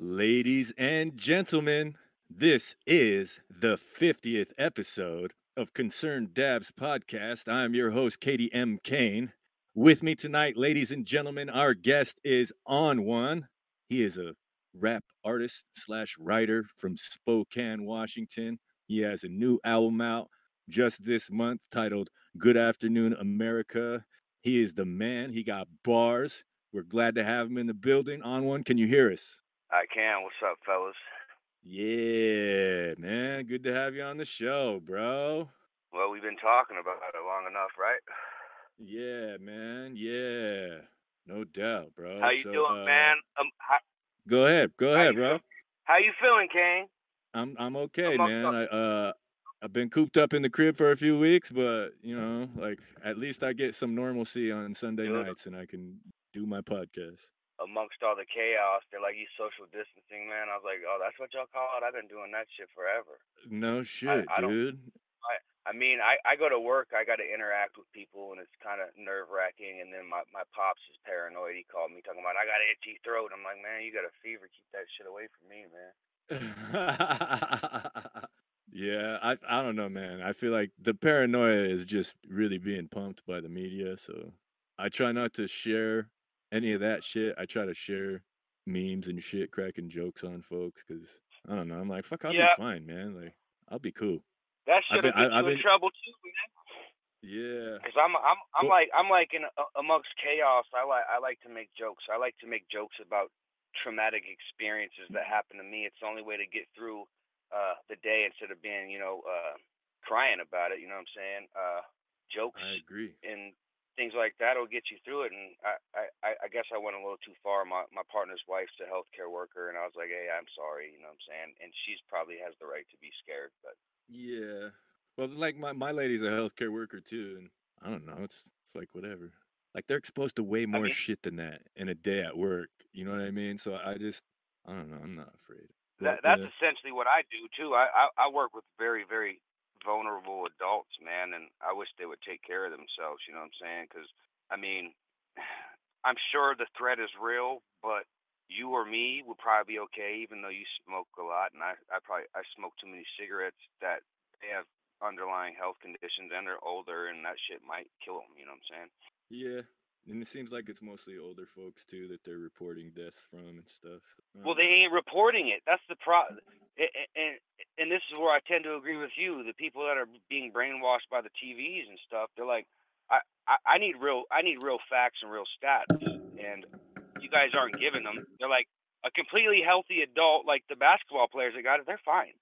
Ladies and gentlemen, this is the 50th episode of Concerned Dabs podcast. I'm your host, Katie M. Kane. With me tonight, ladies and gentlemen, our guest is On One. He is a rap artist slash writer from Spokane, Washington. He has a new album out just this month titled Good Afternoon America. He is the man. He got bars. We're glad to have him in the building. On One, can you hear us? I can. What's up, fellas? Yeah, man. Good to have you on the show, bro. Well, we've been talking about it long enough, right? Yeah, man. Yeah. No doubt, bro. How you So, doing, uh, man? Um, how, Go ahead. Go ahead, bro. feel- how you feeling, Kane? I'm I'm okay, I'm man. I uh I've been cooped up in the crib for a few weeks, but you know, like at least I get some normalcy on Sunday Good. nights and I can do my podcast. Amongst all the chaos, they're like, "You social distancing, man." I was like, "Oh, that's what y'all call it." I've been doing that shit forever. No shit, I don't- dude. I mean, I, I go to work, I got to interact with people, and it's kind of nerve wracking. And then my, my pops is paranoid. He called me talking about, I got an itchy throat. I'm like, man, you got a fever. Keep that shit away from me, man. yeah, I I don't know, man. I feel like the paranoia is just really being pumped by the media, so I try not to share any of that shit. I try to share memes and shit, cracking jokes on folks because I don't know. I'm like, fuck, I'll Yeah. be fine, man. Like, I'll be cool. That should been- have I- I've you in trouble too, man. Yeah. Cause I'm I'm I'm Well- like I'm like in uh, amongst chaos. I like I like to make jokes. I like to make jokes about traumatic experiences that happen to me. It's the only way to get through uh, the day instead of being you know uh, crying about it. You know what I'm saying? Uh, jokes I agree. and things like that will get you through it. And I, I I I guess I went a little too far. My my partner's wife's a healthcare worker, and I was like, hey, I'm sorry. You know what I'm saying? And she's probably has the right to be scared, but. Yeah. Well, like my, my lady's a healthcare worker too, and I don't know. It's it's like whatever. Like they're exposed to way more mean- shit than that in a day at work. You know what I mean? So I just I don't know. I'm not afraid. That, that's uh, essentially what I do too. I, I I work with very very vulnerable adults, man, and I wish they would take care of themselves. You know what I'm saying? Because I mean, I'm sure the threat is real, but you or me would probably be okay, even though you smoke a lot, and I I probably I smoke too many cigarettes that they have underlying health conditions and they're older, and that shit might kill them. You know what I'm saying? yeah. And it seems like it's mostly older folks too that they're reporting deaths from and stuff. I Well, um, they ain't reporting it. That's the problem. Mm. And and this is where I tend to agree with you. The people that are being brainwashed by the TVs and stuff, they're like, I, I, I need real, I need real facts and real stats, and you guys aren't giving them. They're like a completely healthy adult, like the basketball players that got it. They're fine,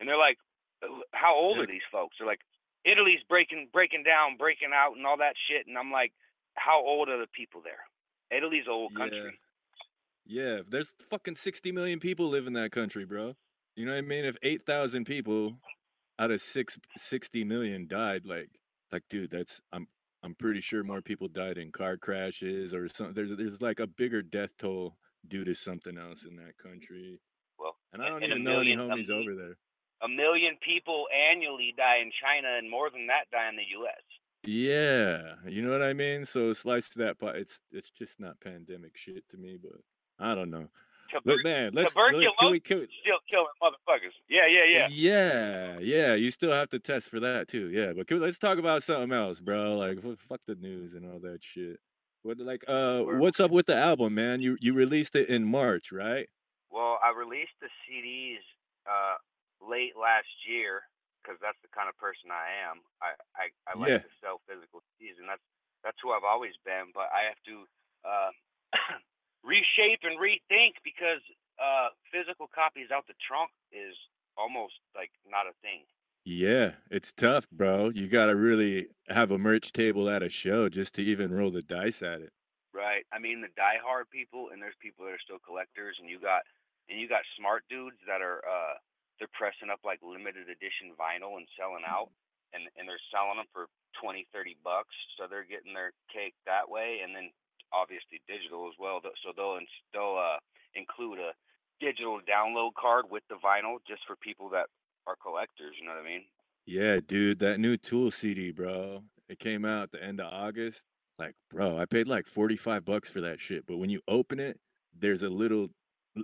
and they're like, how old are these folks? They're like, Italy's breaking, breaking down, breaking out, and all that shit. And I'm like, how old are the people there? Italy's an old country. Yeah, there's fucking 60 million people live in that country, bro. You know what I mean? If 8,000 people out of six, 60 million died, like, like, dude, that's I'm I'm pretty sure more people died in car crashes or something. There's there's like a bigger death toll due to something else in that country. Well, And I don't and a even know any million- a homies mi- over there. a million people annually die in China, and more than that die in the U.S. Yeah, you know what I mean. So slice to that, but it's it's just not pandemic shit to me. But I don't know. Tuber- Look, man, let's look, can we tuberculosis can, we- still killing motherfuckers. Yeah, yeah, yeah. Yeah, yeah, you still have to test for that too. Yeah, but we- let's talk about something else, bro. Like, fuck the news and all that shit. What, like, uh, what's up with the album, man? You you released it in March, right? Well, I released the CDs uh, late last year because that's the kind of person I am. I I, I like Yeah. to sell physical CDs, and that's that's who I've always been. But I have to uh, reshape and rethink because uh, physical copies out the trunk is almost like not a thing. Yeah, it's tough, bro. You gotta really have a merch table at a show just to even roll the dice at it. Right. I mean the diehard people and there's people that are still collectors and you got and you got smart dudes that are uh they're pressing up like limited edition vinyl and selling out and and they're selling them for 20 30 bucks so they're getting their cake that way and then obviously digital as well so they'll they'll uh include a digital download card with the vinyl just for people that are collectors, you know what I mean? Yeah, dude, that new Tool CD, bro. It came out at the end of August. Like, bro, I paid like 45 bucks for that shit. But when you open it, there's a little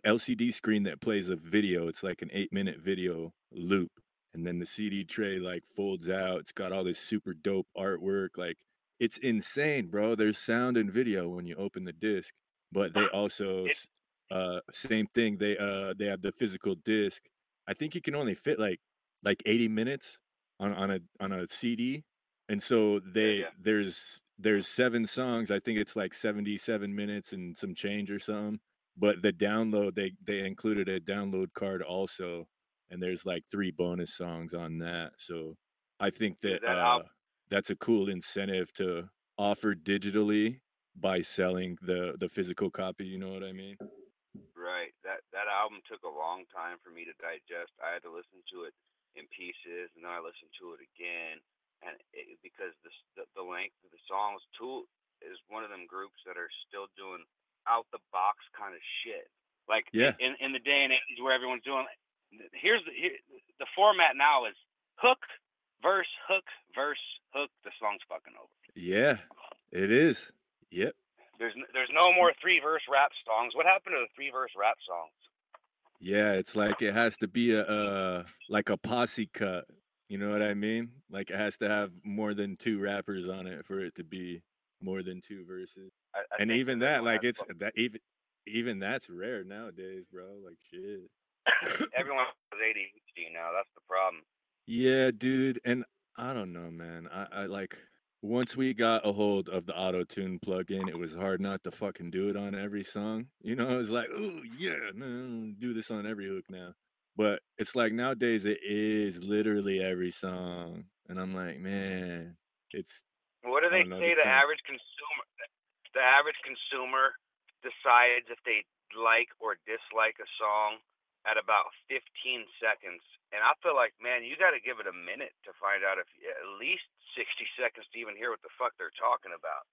LCD screen that plays a video. It's like an eight minute video loop. And then the CD tray like folds out. It's got all this super dope artwork. Like it's insane, bro. There's sound and video when you open the disc, but they also uh same thing. They uh they have the physical disc. I think you can only fit like like 80 minutes on on a on a CD. And so they yeah. there's there's seven songs. I think it's like 77 minutes and some change or something. But the download they they included a download card also, and there's like three bonus songs on that. So I think that, that uh, that's a cool incentive to offer digitally by selling the the physical copy. You know what I mean? Right. That that album took a long time for me to digest. I had to listen to it in pieces, and then I listened to it again, and it, because the, the the length of the songs, Tool is one of them groups that are still doing out the box kind of shit. Like Yeah. in in the day and age where everyone's doing. Here's the here, the format now is hook, verse, hook, verse, hook. The song's fucking over. Yeah, it is. Yep. There's there's no more three verse rap songs. What happened to the three verse rap songs? Yeah, it's like it has to be a uh like a posse cut. You know what I mean? Like it has to have more than two rappers on it for it to be more than two verses. I, I and even that like it's fuck- that even even that's rare nowadays, bro. Like shit. everyone has ADHD now. That's the problem. Yeah, dude. And I don't know, man. I, I like once we got a hold of the auto tune plugin, it was hard not to fucking do it on every song. You know, it's like, oh yeah, no, do this on every hook now. But it's like nowadays it is literally every song. And I'm like, man, it's What do they know, say? The average consumer, the average consumer decides if they like or dislike a song at about 15 seconds. And I feel like, man, you got to give it a minute to find out if at least 60 seconds to even hear what the fuck they're talking about.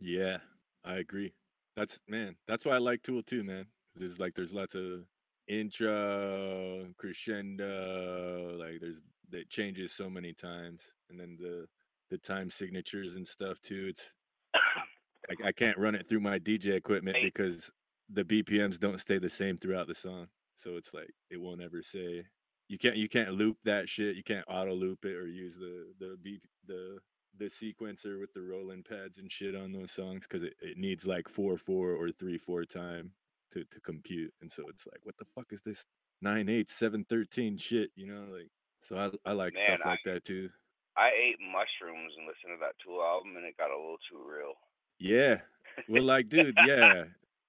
yeah, I agree. That's man, that's why I like Tool too, man. There's like there's lots of intro, crescendo, like there's that changes so many times, and then the the time signatures and stuff too. It's I, I can't run it through my DJ equipment because the BPMs don't stay the same throughout the song. So it's like it won't ever say you can't you can't loop that shit. You can't auto loop it or use the the beep the the sequencer with the rolling pads and shit on those songs because it, it needs like four four or three four time to, to compute. And so it's like, what the fuck is this nine eight seven thirteen shit? You know, like so I I like Man, stuff like that too. I ate mushrooms and listened to that Tool album, and it got a little too real. Yeah. Well, like, dude, yeah.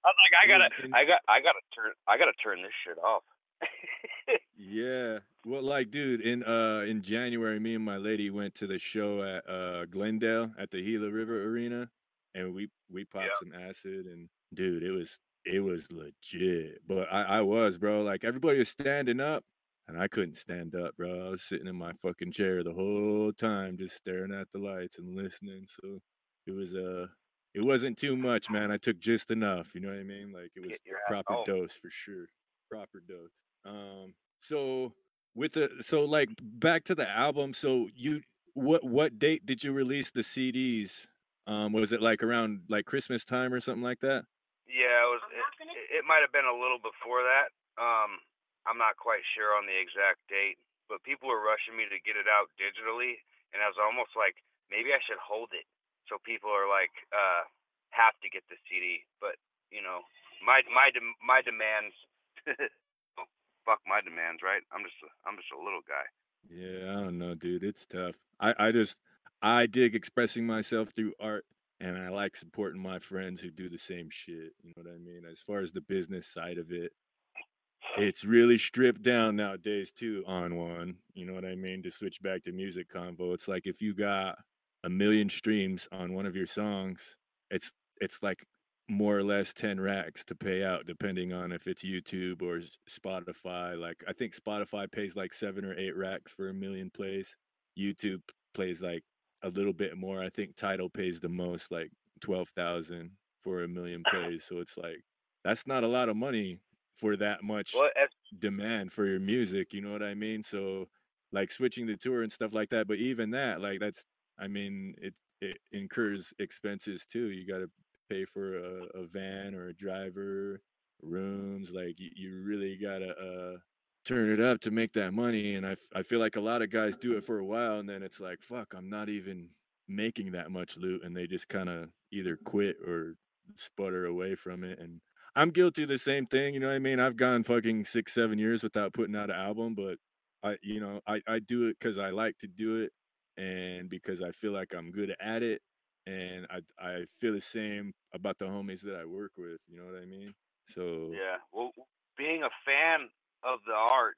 I was like, I gotta, I got, I gotta turn, I gotta turn this shit off. Yeah. Well, like, dude, in uh in January, me and my lady went to the show at uh Glendale at the Gila River Arena, and we we popped Yeah. some acid, and dude, it was it was legit. But I I was, bro. Like everybody was standing up, and I couldn't stand up, bro. I was sitting in my fucking chair the whole time, just staring at the lights and listening. So it was uh it wasn't too much, man. I took just enough. You know what I mean? Like it was proper home. dose for sure. Proper dose. Um so with the so like back to the album, so you what what date did you release the CDs? Um was it like around like Christmas time or something like that? Yeah, it was. It, it, it might have been a little before that. Um, I'm not quite sure on the exact date, but people were rushing me to get it out digitally, and I was almost like, maybe I should hold it so people are like, uh, have to get the CD. But you know, my my dem- my demands. oh, fuck my demands, right? I'm just a, I'm just a little guy. Yeah, I don't know, dude. It's tough. I I just I dig expressing myself through art and I like supporting my friends who do the same shit. You know what I mean? As far as the business side of it, it's really stripped down nowadays too on one. You know what I mean? To switch back to music convo, it's like if you got a million streams on one of your songs, it's it's like more or less 10 racks to pay out depending on if it's YouTube or Spotify. Like I think Spotify pays like 7 or 8 racks for a million plays. YouTube plays like a little bit more. I think Tidal pays the most like 12,000 for a million plays. So it's like that's not a lot of money for that much Well, demand for your music you know what i mean so like switching the tour and stuff like that but even that like that's i mean it it incurs expenses too you got to pay for a, a van or a driver rooms. Like you, you really gotta uh turn it up to make that money. And I, feel like a lot of guys do it for a while and then it's like, fuck, I'm not even making that much loot. And they just kind of either quit or sputter away from it. And I'm guilty of the same thing. You know what I mean? I've gone fucking six, seven years without putting out an album, but I, you know, I, I do it because I like to do it and because I feel like I'm good at it. And I, I feel the same about the homies that I work with. You know what I mean? So Yeah. Well, being a fan of the art,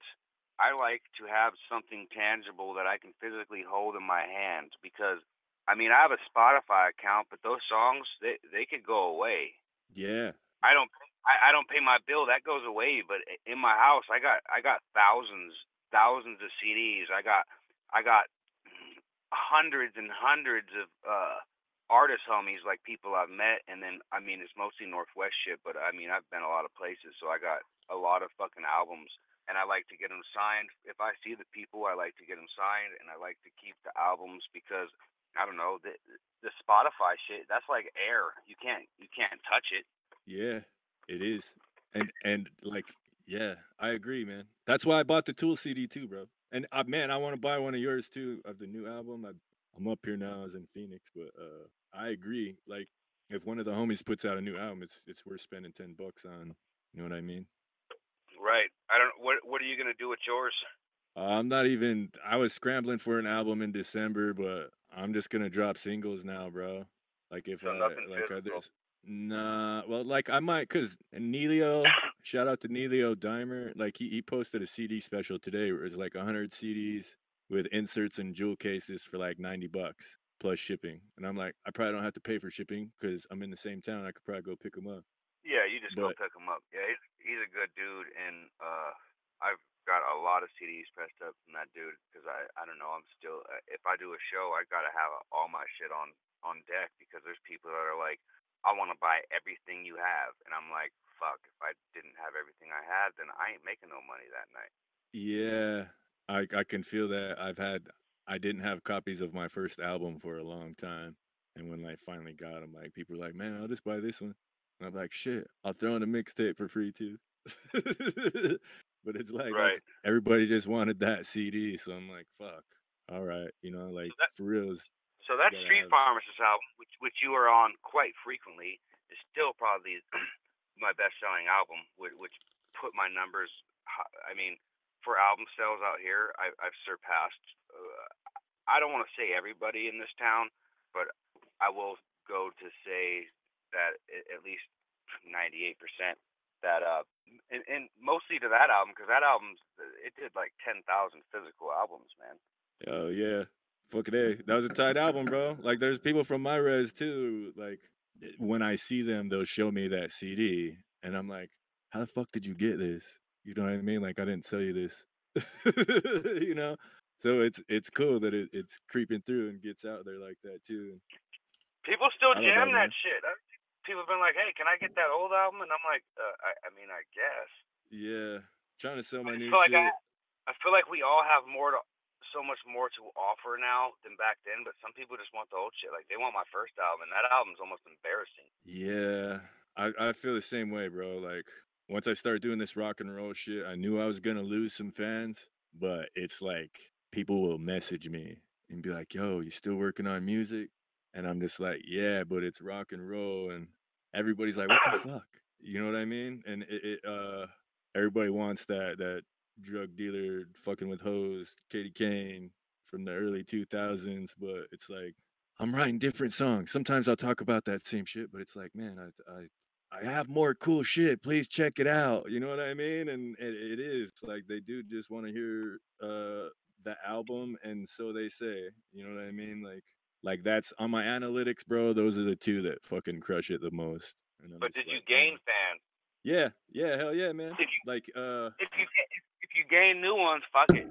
I like to have something tangible that I can physically hold in my hands because I mean I have a Spotify account, but those songs they they could go away. yeah, I don't I, I don't pay my bill, that goes away, but in my house I got I got thousands thousands of CDs. I got I got hundreds and hundreds of uh artist homies like people I've met and then I mean it's mostly Northwest shit, but I mean I've been a lot of places, so I got a lot of fucking albums and I like to get them signed. If I see the people, I like to get them signed and I like to keep the albums because I don't know, the the Spotify shit, that's like air. You can't you can't touch it. yeah, it is. And and like, yeah, I agree, man. That's why I bought the Tool CD too, bro. And uh, man, I want to buy one of yours too of the new album. I, I'm up here now, I was in Phoenix, but uh, I agree. Like, if one of the homies puts out a new album, it's it's worth spending ten bucks on. You know what I mean? Right. I don't. What What are you gonna do with yours? Uh, I'm not even. I was scrambling for an album in December, but I'm just gonna drop singles now, bro. Like if So I like physical? others. Nah, well, like I might, cause Nelio, shout out to Nelio Dimer. Like he, he posted a CD special today where it's like 100 CDs with inserts and jewel cases for like 90 bucks plus shipping. And I'm like, I probably don't have to pay for shipping because I'm in the same town. I could probably go pick them up. Yeah, you just But- go pick him up. Yeah, he's he's a good dude, and uh, I've got a lot of CDs pressed up from that dude because I I don't know. I'm still uh, if I do a show, I gotta have all my shit on on deck because there's people that are like, I want to buy everything you have, and I'm like, fuck. If I didn't have everything I had, then I ain't making no money that night. Yeah, I I can feel that. I've had I didn't have copies of my first album for a long time, and when I finally got them, like people were like, "Man, I'll just buy this one," and I'm like, "Shit, I'll throw in a mixtape for free too." but it's like Right. everybody just wanted that CD, so I'm like, "Fuck, all right," you know, like that- for reals. So that Street have- Pharmacist album, which which you are on quite frequently, is still probably my best selling album, which, which put my numbers. I mean, for album sales out here, I, I've surpassed. Uh, I don't want to say everybody in this town, but I will go to say that at least 98% that uh and, and mostly to that album because that album it did like 10,000 physical albums man Oh yeah, fucking a. That was a tight album, bro. Like there's people from my res too. Like when I see them, they'll show me that CD, and I'm like, "How the fuck did you get this?" You know what I mean? Like I didn't sell you this. you know. So it's it's cool that it, it's creeping through and gets out there like that too. People still jam that, that, shit. People have been like, "Hey, can I get that old album?" And I'm like, uh, I, I mean, I guess. Yeah, trying to sell my I new feel like shit. I, I feel like we all have more to, so much more to offer now than back then. But some people just want the old shit. Like they want my first album, and that album's almost embarrassing. Yeah, I, I feel the same way, bro. Like once I started doing this rock and roll shit, I knew I was gonna lose some fans, but it's like people will message me and be like, "Yo, you still working on music?" And I'm just like, "Yeah, but it's rock and roll," and everybody's like, "What the fuck?" You know what I mean? And it, it uh, everybody wants that that drug dealer fucking with hoes, Katie Kane from the early 2000s, but it's like I'm writing different songs. Sometimes I'll talk about that same shit, but it's like, man, I I, I have more cool shit. Please check it out. You know what I mean? And it, it is like they do just want to hear uh the album, and so they say. You know what I mean? Like like that's on my analytics, bro. Those are the two that fucking crush it the most. But did you gain fans? Yeah, yeah, hell yeah, man. You, Like uh if you you gain new ones, fuck it.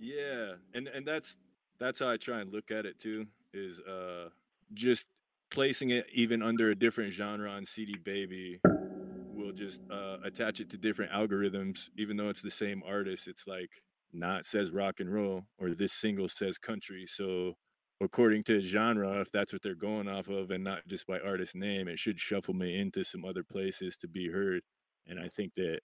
Yeah, and and that's that's how I try and look at it too. Is uh just placing it even under a different genre on CD Baby will just uh, attach it to different algorithms, even though it's the same artist. It's like not says rock and roll or this single says country. So according to genre, if that's what they're going off of and not just by artist name, it should shuffle me into some other places to be heard. and I think that.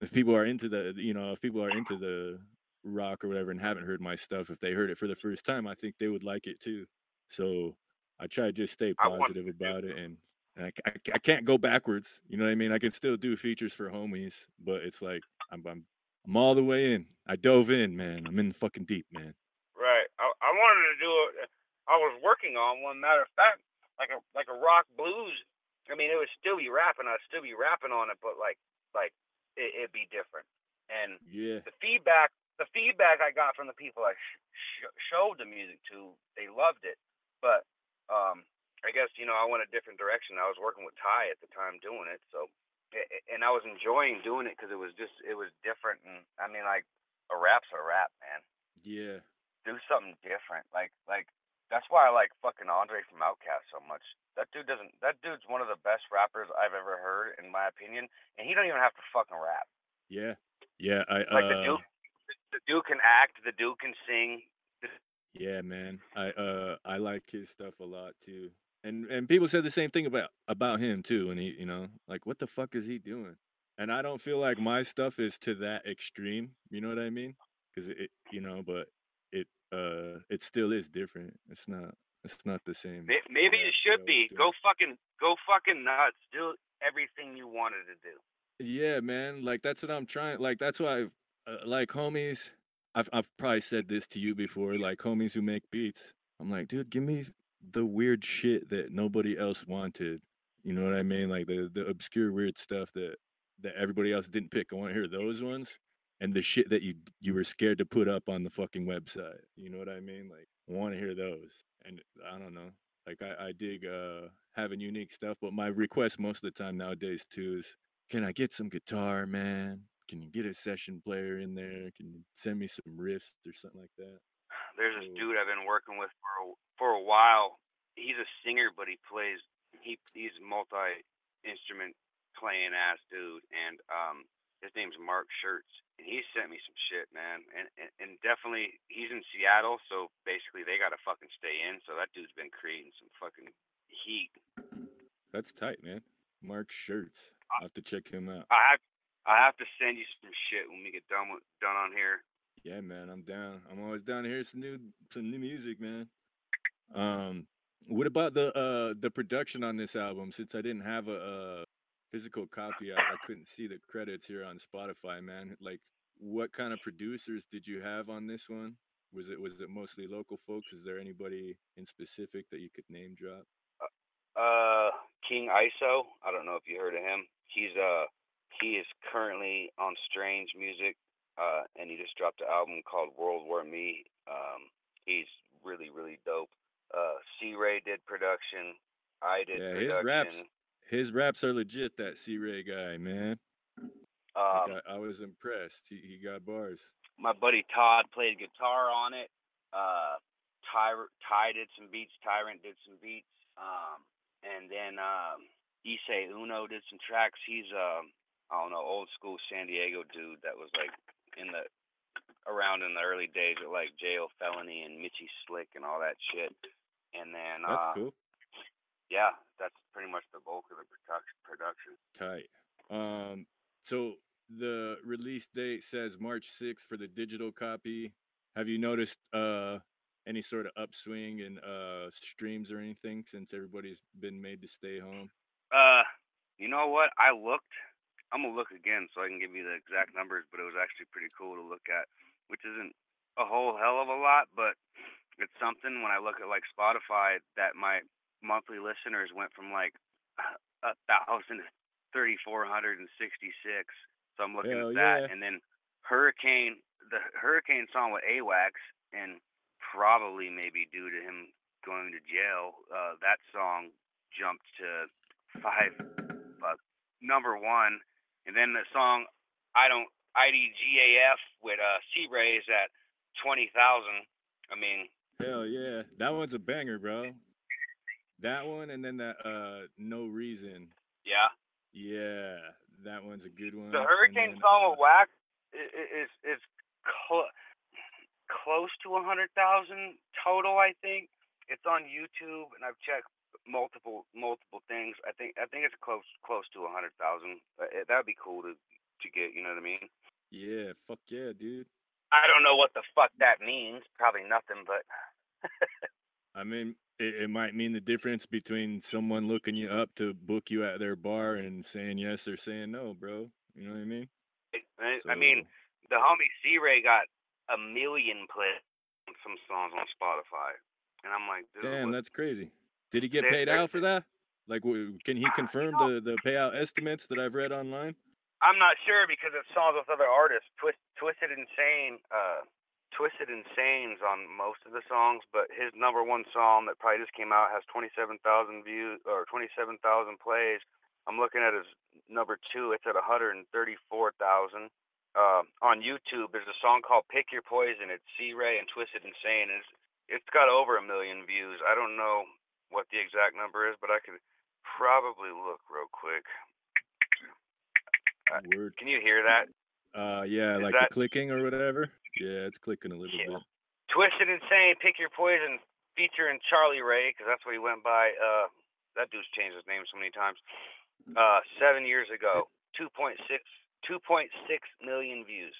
If people are into the you know if people are into the rock or whatever and haven't heard my stuff, if they heard it for the first time, I think they would like it too. So I try to just stay positive about it, and, and I, I, I can't go backwards. You know what I mean? I can still do features for homies, but it's like I'm I'm, I'm all the way in. I dove in, man. I'm in the fucking deep, man. Right. I, I wanted to do it. I was working on one. Matter of fact, like a like a rock blues. I mean, it would still be rapping. I'd still be rapping on it, but like like it, it'd be different. And Yeah, the feedback, the feedback I got from the people I sh- sh- showed the music to, they loved it. But um, I guess you know I went a different direction. I was working with Ty at the time doing it, so and I was enjoying doing it because it was just it was different. And I mean, like a rap's a rap, man. yeah, Do something different. Like like that's why I like fucking Andre from Outkast so much. That dude doesn't. That dude's one of the best rappers I've ever heard, in my opinion. And he don't even have to fucking rap. yeah, yeah. I Like the uh, dude, the dude can act. The dude can sing. Yeah, man. I uh I like his stuff a lot too. And and people said the same thing about about him too. And he, you know, like what the fuck is he doing? And I don't feel like my stuff is to that extreme. You know what I mean? Because it, you know, but it uh it still is different. It's not it's not the same. Maybe it should be. Go fucking go fucking nuts. Do everything you wanted to do. Yeah, man. Like that's what I'm trying. Like that's why, I've, uh, like homies, I've I've probably said this to you before. Like homies who make beats, I'm like, dude, give me the weird shit that nobody else wanted. You know what I mean? Like the the obscure weird stuff that that everybody else didn't pick. I want to hear those ones, and the shit that you you were scared to put up on the fucking website. You know what I mean? Like I want to hear those. And I don't know. Like I, I dig uh having unique stuff, but my request most of the time nowadays too is can I get some guitar, man? Can you get a session player in there? Can you send me some riffs or something like that? There's this dude I've been working with for a, for a while. He's a singer, but he plays. He he's multi instrument playing ass dude, and um, his name's Mark Shirts, and he sent me some shit, man. And, and and definitely he's in Seattle, so basically they gotta fucking stay in. So that dude's been creating some fucking heat. That's tight, man. Mark Shirts. I'll have to check him out. I have I have to send you some shit when we get done with done on here. Yeah, man, I'm down. I'm always down to hear some new some new music, man. Um, what about the uh the production on this album? Since I didn't have a, uh physical copy, I, I couldn't see the credits here on Spotify, man. Like, what kind of producers did you have on this one? Was it was it mostly local folks? Is there anybody in specific that you could name drop? Uh, King ISO. I don't know if you heard of him. He's uh he is currently on Strange Music, uh, and he just dropped an album called World War Me. Um, he's really really dope. Uh, C Ray did production. I did Yeah, his raps his raps are legit. That C Ray guy, man. Um, Like, I, I was impressed. He he got bars. my buddy Todd played guitar on it. Uh, Ty, Ty did some beats. Tyrant did some beats. Um, and then um, Issei Uno did some tracks. He's um, I don't know, old school San Diego dude that was like in the around in the early days of like Jayo Felony and Mitchy Slick and all that shit. And then That's uh, cool. yeah, that's pretty much the bulk of the production. Production. Tight. Um, so the release date says March 6th for the digital copy. Have you noticed uh any sort of upswing in uh streams or anything since everybody's been made to stay home? Uh, you know what? I looked. I'm gonna look again so I can give you the exact numbers, but it was actually pretty cool to look at, which isn't a whole hell of a lot, but it's something. When I look at like Spotify, that my monthly listeners went from like a thousand to thirty four hundred and sixty six. So I'm looking Hell at that, yeah. and then Hurricane, the Hurricane song with AWAX, and probably maybe due to him going to jail, uh, that song jumped to five, uh, number one, and then the song I don't IDGAF with uh, C Ray is at twenty thousand. I mean, Hell yeah. That one's a banger, bro. That one and then that uh no reason. yeah, Yeah, that one's a good one. the Hurricane then, song uh, with Wax is is cl- close to a hundred thousand total. I think it's on YouTube, and I've checked multiple multiple things. I think I think it's close close to a hundred thousand. Uh, that would be cool to to get. You know what I mean? Yeah, fuck yeah, dude. I don't know what the fuck that means. Probably nothing, but. I mean, it, it, might mean the difference between someone looking you up to book you at their bar and saying yes or saying no, bro. You know what I mean? I, so, I mean, the homie C Ray got a million plays on some songs on Spotify, and I'm like, damn, that's crazy. Did he get paid out for that? Like, can he confirm the the payout estimates that I've read online? I'm not sure because it's songs with other artists. Twist, Twisted Insane, uh, Twisted Insane's on most of the songs, but his number one song that probably just came out has 27,000 views or 27,000 plays. I'm looking at his number two. It's at 134,000. Uh, um, on YouTube, there's a song called "Pick Your Poison." It's C Ray and Twisted Insane. It's it's got over a million views. I don't know what the exact number is, but I could probably look real quick. Uh, Can you hear that? Uh, yeah, Is like that... the clicking or whatever. Yeah, it's clicking a little yeah. bit. Twisted Insane, Pick Your Poison, featuring Charlie Ray, because that's what he went by. Uh, that dude's changed his name so many times. Uh, seven years ago, 2.6, 2.6 million views.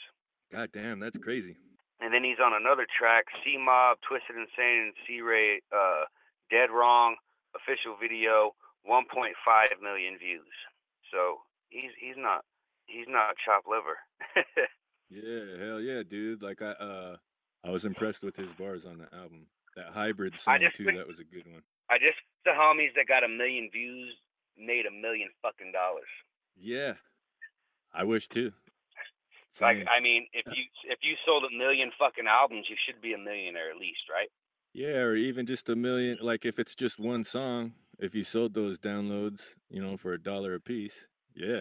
God damn, that's crazy. And then he's on another track, C Mob, Twisted Insane, and C Ray, uh, Dead Wrong, official video, 1.5 million views. So he's he's not he's not chopped liver. yeah, hell yeah, dude. Like I uh I was impressed with his bars on the album. That hybrid song too, that was a good one. I just the homies that got a million views made a million fucking dollars. Yeah. I wish too. Same. Like I mean, if you if you sold a million fucking albums, you should be a millionaire at least, right? Yeah, or even just a million. Like if it's just one song, if you sold those downloads, you know, for a dollar a piece, yeah.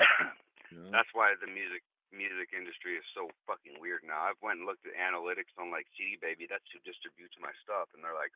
You know? That's why the music music industry is so fucking weird now. I've went and looked at analytics on like CD Baby. That's who distributes my stuff, and they're like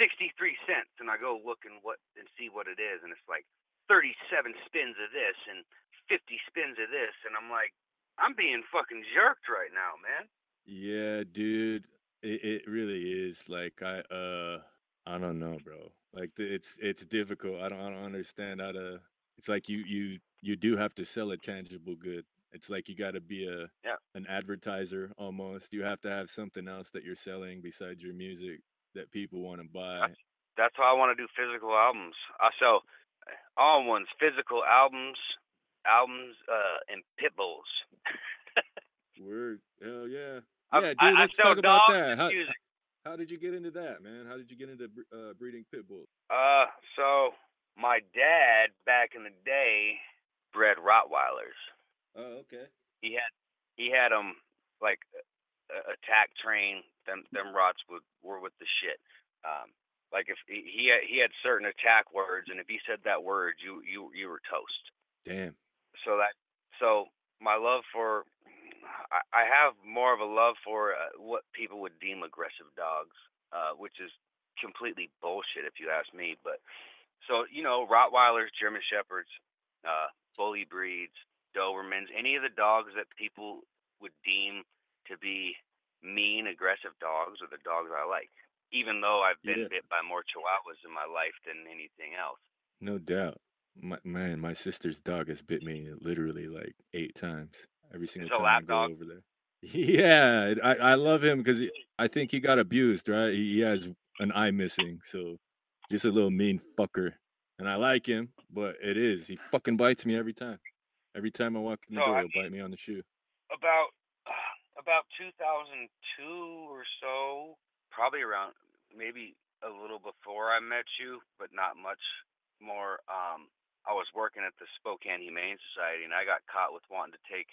sixty three cents, and I go look and what and see what it is, and it's like thirty seven spins of this and fifty spins of this, and I'm like, I'm being fucking jerked right now, man. Yeah, dude. It, it really is. Like I uh I don't know, bro. Like it's it's difficult. I don't I don't understand how to. It's like you you you do have to sell a tangible good. It's like you got to be a yeah. an advertiser almost. You have to have something else that you're selling besides your music that people want to buy. That's, why I want to do physical albums. I sell all ones, physical albums, albums, uh, and pit bulls. Word, hell yeah, yeah, dude. I, let's I talk about that. How, how did you get into that, man? How did you get into uh, breeding pit bulls? Uh, so my dad back in the day bred Rottweilers. Oh, okay. He had he had them like attack train. Them them rots would were with the shit. Um, like if he he had, he had certain attack words, and if he said that word, you you you were toast. Damn. So that so my love for I, I have more of a love for uh, what people would deem aggressive dogs, uh, which is completely bullshit if you ask me. But so you know, Rottweilers, German Shepherds, uh, bully breeds, Dobermans, any of the dogs that people would deem to be mean, aggressive dogs are the dogs I like. Even though I've been yeah. bit by more Chihuahuas in my life than anything else. No doubt. My, man, my sister's dog has bit me literally like eight times. Every single time I go dog. over there. Yeah, I, I love him because I think he got abused, right? He, he has an eye missing, so just a little mean fucker. And I like him, but it is he fucking bites me every time. Every time I walk in the so, door, he'll bite me on the shoe. About about 2002 or so, probably around maybe a little before I met you, but not much more. Um, I was working at the Spokane Humane Society, and I got caught with wanting to take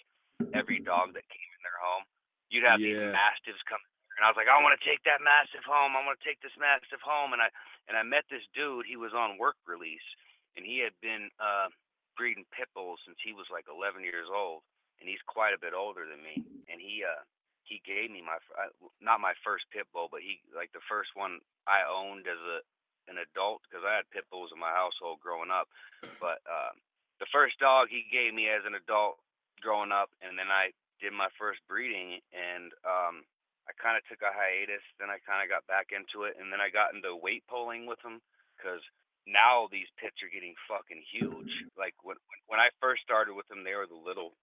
every dog that came in their home. You'd have yeah. these mastiffs come, and I was like, I want to take that mastiff home. I want to take this mastiff home, and I and I met this dude. He was on work release, and he had been uh, breeding pit bulls since he was like 11 years old, and he's quite a bit older than me. And he uh, he gave me my not my first pit bull, but he like the first one I owned as a an adult because I had pit bulls in my household growing up. But uh, the first dog he gave me as an adult growing up, and then I did my first breeding, and um, I kind of took a hiatus. Then I kind of got back into it, and then I got into weight pulling with him because now these pits are getting fucking huge. Like when when I first started with them, they were the little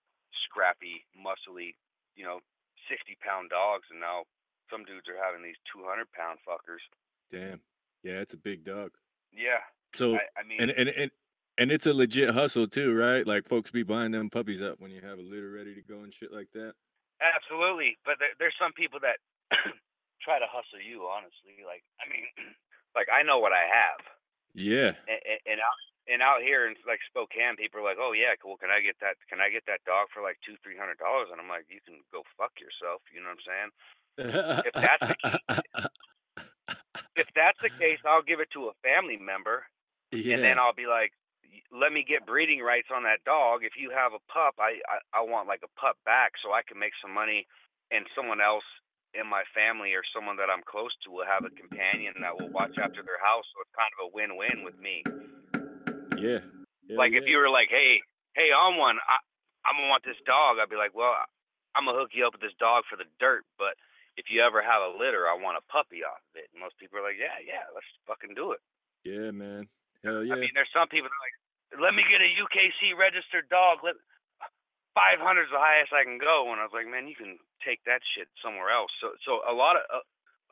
scrappy, muscly, you know, sixty pound dogs, and now some dudes are having these two hundred pound fuckers. Damn. Yeah, it's a big dog. Yeah. So I, I mean, and and and and it's a legit hustle too, right? Like folks be buying them puppies up when you have a litter ready to go and shit like that. absolutely. But there, there's some people that try to hustle you. Honestly, like I mean, like I know what I have. Yeah. and, and out and out here in like Spokane, people are like, "Oh yeah, cool. Can I get that? Can I get that dog for like two, three hundred dollars?" And I'm like, "You can go fuck yourself." You know what I'm saying? if that's the case, If that's the case, I'll give it to a family member, yeah. and then I'll be like, "Let me get breeding rights on that dog. If you have a pup, I, I I want like a pup back, so I can make some money, and someone else." In my family or someone that I'm close to will have a companion that will watch after their house, so it's kind of a win-win with me. yeah. Hell like if you were like, hey, hey, I'm one, I, I'm gonna want this dog. I'd be like, well, I'm gonna hook you up with this dog for the dirt, but if you ever have a litter, I want a puppy off of it. And most people are like, yeah, yeah, let's fucking do it. Yeah, man. Hell yeah. I mean, there's some people that are like, let me get a UKC registered dog. Let 500 is the highest I can go. And I was like, man, you can take that shit somewhere else. So, so a lot of a,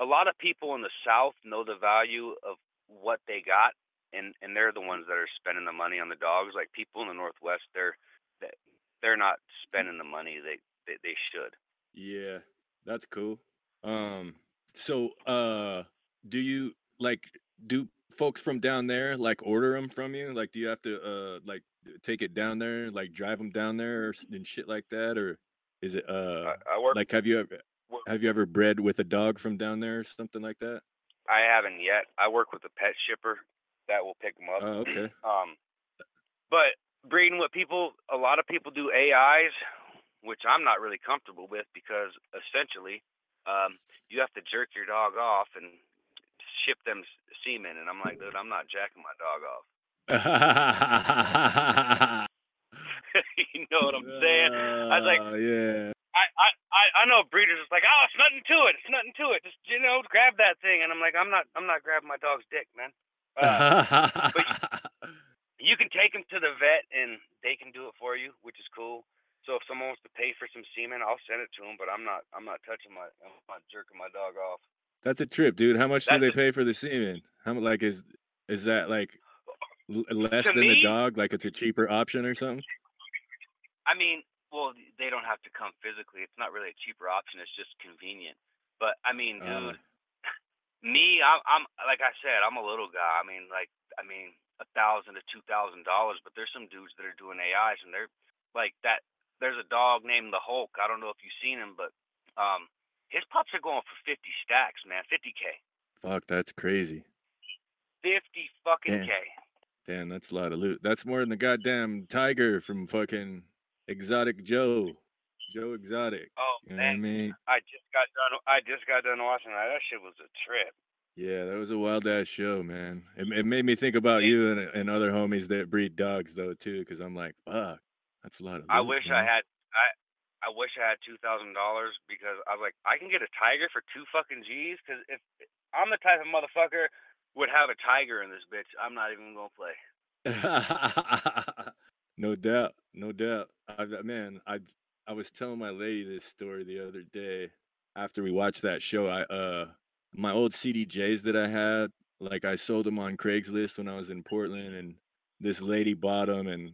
a lot of people in the South know the value of what they got, and and they're the ones that are spending the money on the dogs. Like people in the Northwest, they're they- they're not spending the money they they, they should. Yeah, that's cool. Um, so uh, do you like do folks from down there like order them from you? Like, do you have to uh like take it down there, like drive them down there or, and shit like that, or is it uh I, I work. like have you ever have you ever bred with a dog from down there or something like that? I haven't yet. I work with a pet shipper that will pick them up. Oh, okay. Um, but breeding with people, a lot of people do AIs, which I'm not really comfortable with because essentially, um, you have to jerk your dog off and ship them semen, and I'm like, dude, I'm not jacking my dog off. you know what I'm saying? I was like- Uh, yeah. I, I, I know breeders is like, oh, it's nothing to it. It's nothing to it. Just you know, grab that thing, and I'm like, I'm not, I'm not grabbing my dog's dick, man. Uh, you can take them to the vet and they can do it for you, which is cool. So if someone wants to pay for some semen, I'll send it to them. But I'm not I'm not touching my I'm not jerking my dog off. That's a trip, dude. How much do they pay for the semen? How mu- like is is that like less To than the dog? Like it's a cheaper option or something? I mean, well, they don't have to come physically. It's not really a cheaper option. It's just convenient. But I mean, Uh, dude, me, I'm, I'm like I said, I'm a little guy. I mean, like I mean, a thousand to two thousand dollars. But there's some dudes that are doing AIs, and they're like that. There's a dog named the Hulk. I don't know if you've seen him, but um, his pups are going for 50 stacks, man. 50k, fuck, that's crazy. 50 fucking Damn. k. Damn, that's a lot of loot. That's more than the goddamn tiger from fucking Exotic Joe. Joe Exotic. Oh You know what I man, mean? I just got done. I just got done watching that. That shit was a trip. Yeah, that was a wild ass show, man. It, it made me think about Yeah. you and, and other homies that breed dogs though too, because I'm like, fuck, that's a lot of. I loot, wish I man. had. I wish I had two thousand dollars because I was like, I can get a tiger for two fucking G's. Because if I'm the type of motherfucker would have a tiger in this bitch, I'm not even gonna play. no doubt, no doubt. I, man, I I was telling my lady this story the other day after we watched that show. I uh my old CDJs that I had, like I sold them on Craigslist when I was in Portland, and this lady bought them, and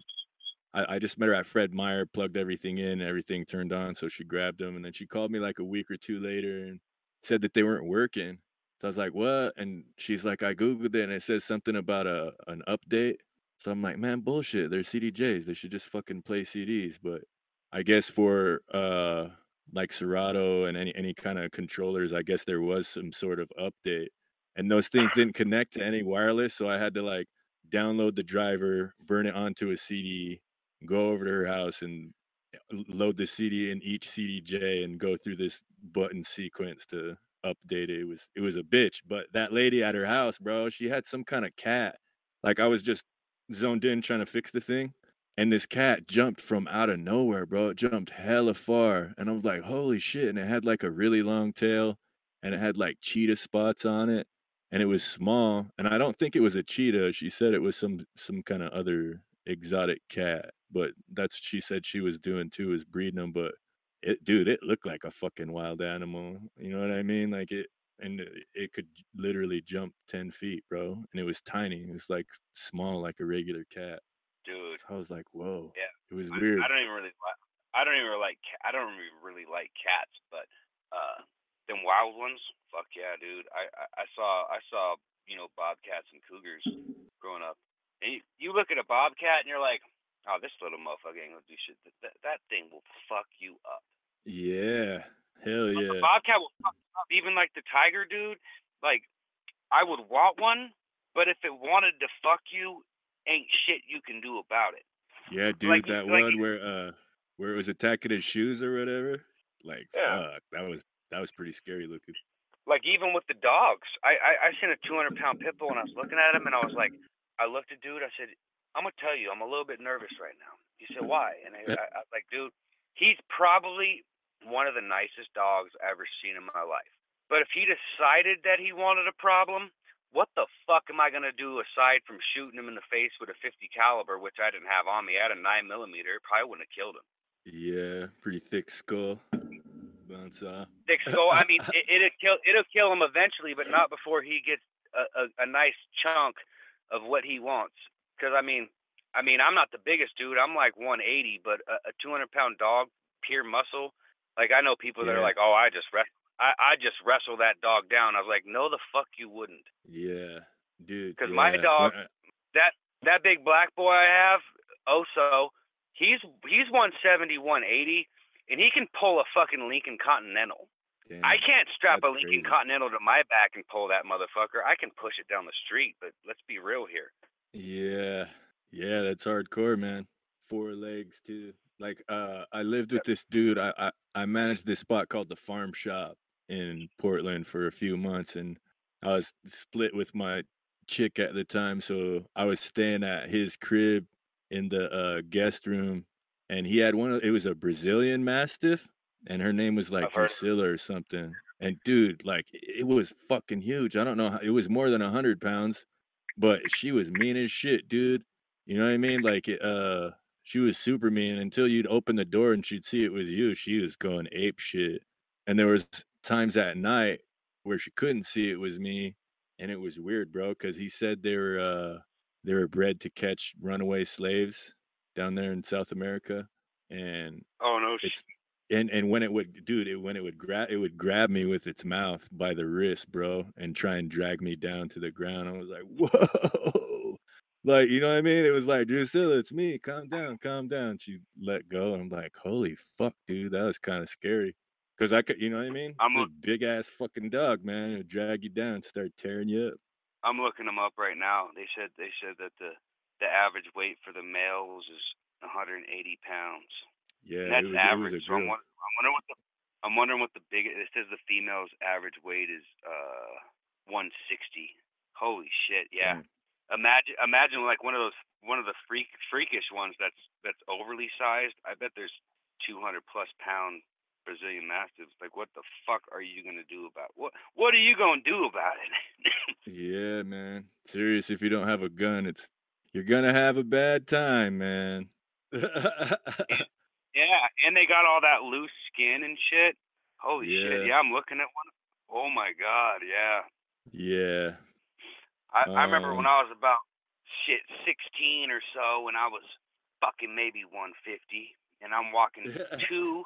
I, I just met her at Fred Meyer, plugged everything in, everything turned on, so she grabbed them, and then she called me like a week or two later and said that they weren't working. So I was like, "What?" And she's like, "I googled it, and it says something about a an update." So I'm like, "Man, bullshit. They're CDJs. They should just fucking play CDs." But I guess for uh like Serato and any any kind of controllers, I guess there was some sort of update, and those things didn't connect to any wireless, so I had to like download the driver, burn it onto a CD, go over to her house, and eh, load the CD in each CDJ and go through this button sequence to update it. It was it was a bitch, but that lady at her house, bro, she had some kind of cat. Like I was just zoned in trying to fix the thing, and this cat jumped from out of nowhere, bro. It jumped hella far, and I was like, holy shit! And it had like a really long tail, and it had like cheetah spots on it. and it was small, and I don't think it was a cheetah. She said it was some some kind of other exotic cat, but that's she said she was doing too is breeding them. But it, dude, it looked like a fucking wild animal. You know what I mean? Like it, and it, it could literally jump ten feet, bro. And it was tiny. It was like small, like a regular cat. dude. So I was like, whoa. Yeah, It was I, weird. I don't even really like. I don't even really like. I don't really, really like cats, but uh, them wild ones, fuck yeah, dude. I, I I saw I saw you know bobcats and cougars growing up, and you, you look at a bobcat and you're like, oh, this little motherfucker ain't gonna do shit. That, that, thing will fuck you up. Yeah. Hell yeah. The bobcat will fuck you up. Even like the tiger, dude. Like, I would want one, but if it wanted to fuck you, ain't shit you can do about it. Yeah, dude, like- that like- one where uh where it was attacking his shoes or whatever. Like, Yeah. fuck, that was that was pretty scary looking. like even with the dogs, I I, I seen a 200 pound pit bull and I was looking at him and I was like, I looked at dude, I said, I'm gonna tell you, I'm a little bit nervous right now. He said, mm-hmm. why? And I, I, I was like, dude, he's probably one of the nicest dogs I've ever seen in my life. But if he decided that he wanted a problem, what the fuck am I gonna do aside from shooting him in the face with a 50 caliber, which I didn't have on me? I had a nine millimeter. It probably wouldn't have killed him. Yeah, pretty thick skull. Bounce off. Thick skull. I mean, it, it'll kill. It'll kill him eventually, but not before he gets a, a, a nice chunk of what he wants. Because I mean, I mean, I'm not the biggest dude. I'm like 180, but a, a 200 pound dog, pure muscle. Like I know people that Yeah. are like, oh, I just wrestle. I, I just wrestle that dog down. I was like, no, the fuck you wouldn't. Yeah, dude. 'Cause my yeah. dog- that That big black boy I have, Oso, he's he's 170, 180, and he can pull a fucking Lincoln Continental. damn. I can't strap a Lincoln crazy. Continental to my back and pull that motherfucker. I can push it down the street, but let's be real here. Yeah, yeah, that's hardcore, man. Four legs too. Like, uh, I lived with this dude. I, I I managed this spot called the Farm Shop in Portland for a few months, and I was split with my chick at the time, so I was staying at his crib in the uh, guest room, and he had one. Of, it was a Brazilian Mastiff, and her name was like I've heard of it. Drusilla or something. And dude, like, it was fucking huge. I don't know. How, it was more than a hundred pounds but she was mean as shit, dude. You know what I mean? Like, uh, she was super mean until you'd open the door and she'd see it was you. She was going ape shit. And there was times at night where she couldn't see it was me, and it was weird, bro. Because he said they were uh, they were bred to catch runaway slaves down there in South America, and Oh no, it's and and when it would dude it when it would grab it would grab me with its mouth by the wrist bro and try and drag me down to the ground. I was like whoa. Like you know what i mean? It was like drusilla it's me. Calm down calm down. She let go. And i'm like holy fuck dude that was kind of scary. Because i could you know what i mean? I'm a big ass fucking dog man it would drag you down start tearing you up. I'm looking them up right now. They said they said that the the average weight for the males is 180 pounds. Yeah that's it was, average. it was a so I'm, girl. I'm wondering what the I'm wondering what the big. It says the female's average weight is uh 160. Holy shit! Yeah. Mm. Imagine imagine like one of those one of the freak freakish ones that's that's overly sized. I bet there's 200 plus pound Brazilian mastiffs. Like what the fuck are you gonna do about what What are you gonna do about it? yeah man serious if you don't have a gun it's you're gonna have a bad time man Yeah, and they got all that loose skin and shit. Holy Yeah. shit! Yeah, I'm looking at one. Oh my god! Yeah, yeah I, I remember when Um, I was about shit 16 or so, when I was fucking maybe 150, and I'm walking two,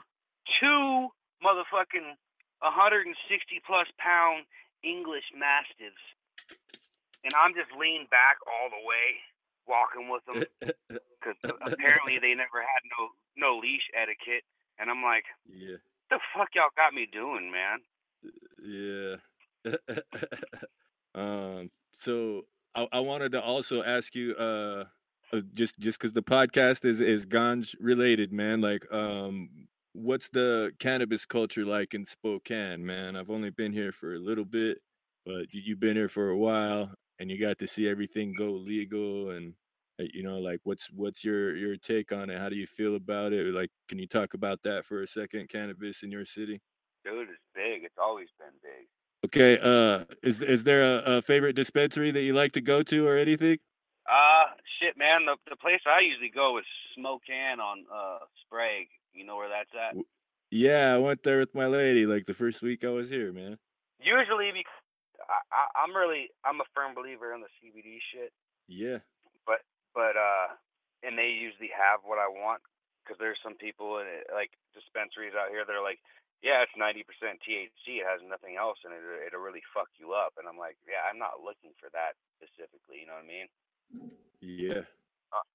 two motherfucking 160 plus pound English mastiffs, and I'm just leaned back all the way, walking with them because apparently they never had no no leash etiquette, and I'm like, yeah the fuck y'all got me doing, man? Yeah. um. So I, I wanted to also ask you, uh, uh, just just because the podcast is is ganj related, man. Like, um, what's the cannabis culture like in Spokane, man? I've only been here for a little bit, but you, you've been here for a while, and you got to see everything go legal and. uh, You know, like what's what's your your take on it? How do you feel about it? Like, can you talk about that for a second? Cannabis in your city? Dude, it's big. It's always been big. Okay. Uh, is is there a, a favorite dispensary that you like to go to or anything? Uh, shit, man. The the place I usually go is Smokane on uh Sprague. You know where that's at? Yeah, I went there with my lady like the first week I was here, man. Usually, because I, I, I'm really I'm a firm believer in the CBD shit. Yeah. But but uh, and they usually have what I want because there's some people in it, like dispensaries out here that are like, yeah, it's 90% THC. It has nothing else, and it it'll really fuck you up. And I'm like, yeah, I'm not looking for that specifically. You know what I mean? Yeah. Uh,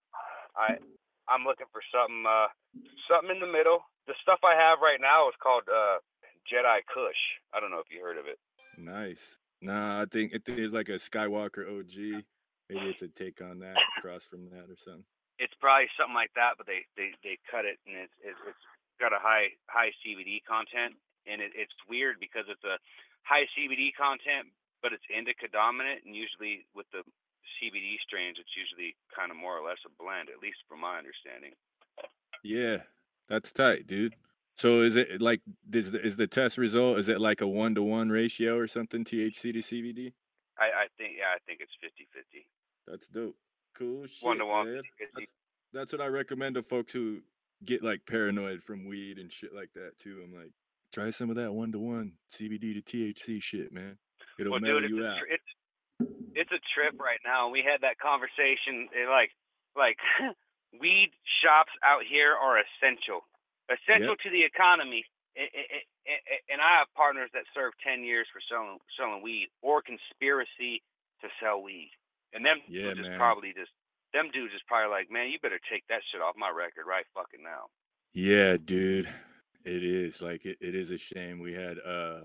I I'm looking for something uh something in the middle. The stuff I have right now is called uh Jedi Kush. I don't know if you heard of it. Nice. Nah, I think it is like a Skywalker OG. Maybe it's a take on that, across from that or something. It's probably something like that, but they they, they cut it and it's it's got a high high CBD content, and it, it's weird because it's a high CBD content, but it's indica dominant, and usually with the CBD strains, it's usually kind of more or less a blend, at least from my understanding. Yeah, that's tight, dude. So is it like is the, is the test result? Is it like a one to one ratio or something? THC to CBD? I, I think yeah, I think it's 50-50. That's dope. Cool shit. One to one. That's, that's what I recommend to folks who get like paranoid from weed and shit like that too. I'm like, try some of that one to one CBD to THC shit, man. It'll Well, mellow dude, it's you a, out. tr- it's it's a trip right now. We had that conversation. And like like weed shops out here are essential, essential to the economy. And I have partners that served ten years for selling selling weed or conspiracy to sell weed. And them Yeah, dudes is man. probably just them dudes is probably like, man, you better take that shit off my record right fucking now. Yeah, dude. It is like it, is a shame. We had uh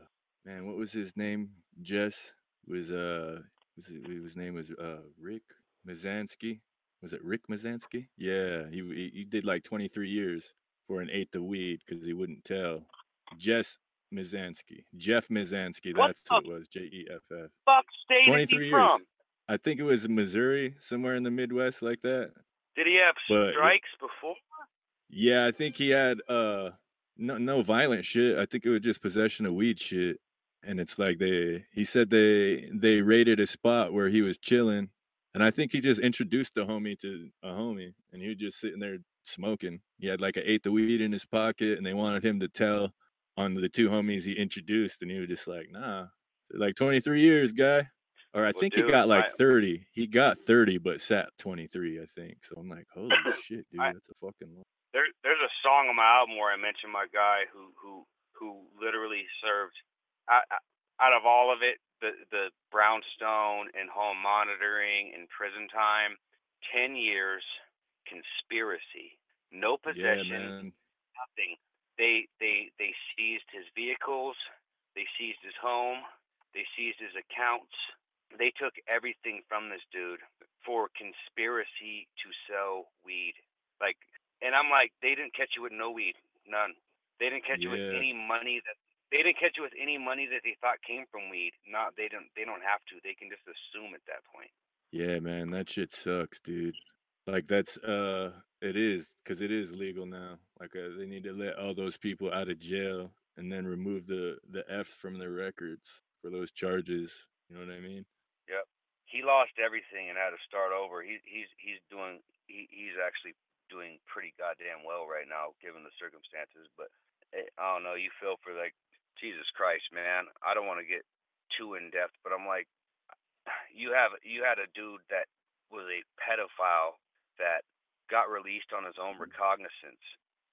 man, what was his name? Jess was uh was it, his name was uh Rick Mizanskey. Was it Rick Mizanskey? Yeah, he he, he did like 23 years for an eighth of weed because he wouldn't tell. Jess Mizanskey, Jeff Mizanskey. What That's who it was. J E F F. Fuck state is 23 he years. from? I think it was Missouri, somewhere in the Midwest, like that. Did he have But- strikes before? Yeah, I think he had uh no no violent shit. I think it was just possession of weed shit. And it's like they he said they they raided a spot where he was chilling. And I think he just introduced the homie to a homie and he was just sitting there smoking. He had like an eighth of weed in his pocket and they wanted him to tell on the two homies he introduced and he was just like, nah. Like 23 years, guy. Or I Well, think he got like I- 30. He got 30 but sat 23, I think. So I'm like, holy shit, dude, I- that's a fucking there there's a song on my album where I mention my guy who who who literally served out, out of all of it the the brownstone and home monitoring and prison time 10 years conspiracy no possession man. nothing they they they seized his vehicles they seized his home they seized his accounts they took everything from this dude for conspiracy to sell weed like and I'm like, they didn't catch you with no weed, none. They didn't catch you with any money that they didn't catch you with any money that they thought came from weed. Not they don't they don't have to. They can just assume at that point. Yeah, man, that shit sucks, dude. Like that's uh, it is because it is legal now. Like uh, they need to let all those people out of jail and then remove the the Fs from their records for those charges. You know what I mean? Yep. He lost everything and had to start over. He he's he's doing he, he's actually doing pretty goddamn well right now given the circumstances. But eh, I don't know. You feel for like Jesus Christ, man. I don't want to get too in depth, but I'm like, you have you had a dude that was a pedophile that got released on his own recognizance,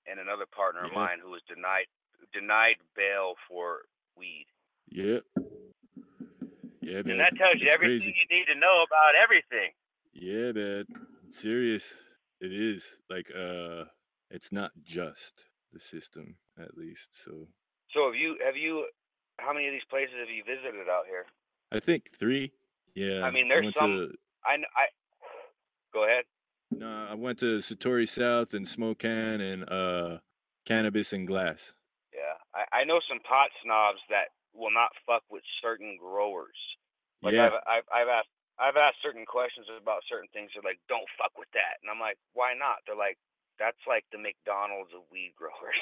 and another partner of mine who was denied denied bail for weed. Yep. Yeah, man. And that tells you It's everything crazy. you need to know about everything. Yeah, man. Serious. It is like uh, it's not just the system, at least. So So have you have you how many of these places have you visited out here? I think three. Yeah. I mean, there's went some- to- I I go ahead. No, I went to Satori South and Smokane and uh Cannabis and Glass. Yeah, I, I know some pot snobs that will not fuck with certain growers. Like yeah, I've, I've I've asked I've asked certain questions about certain things. They're like, "Don't fuck with that," and I'm like, "Why not?" They're like, "That's like the McDonald's of weed growers."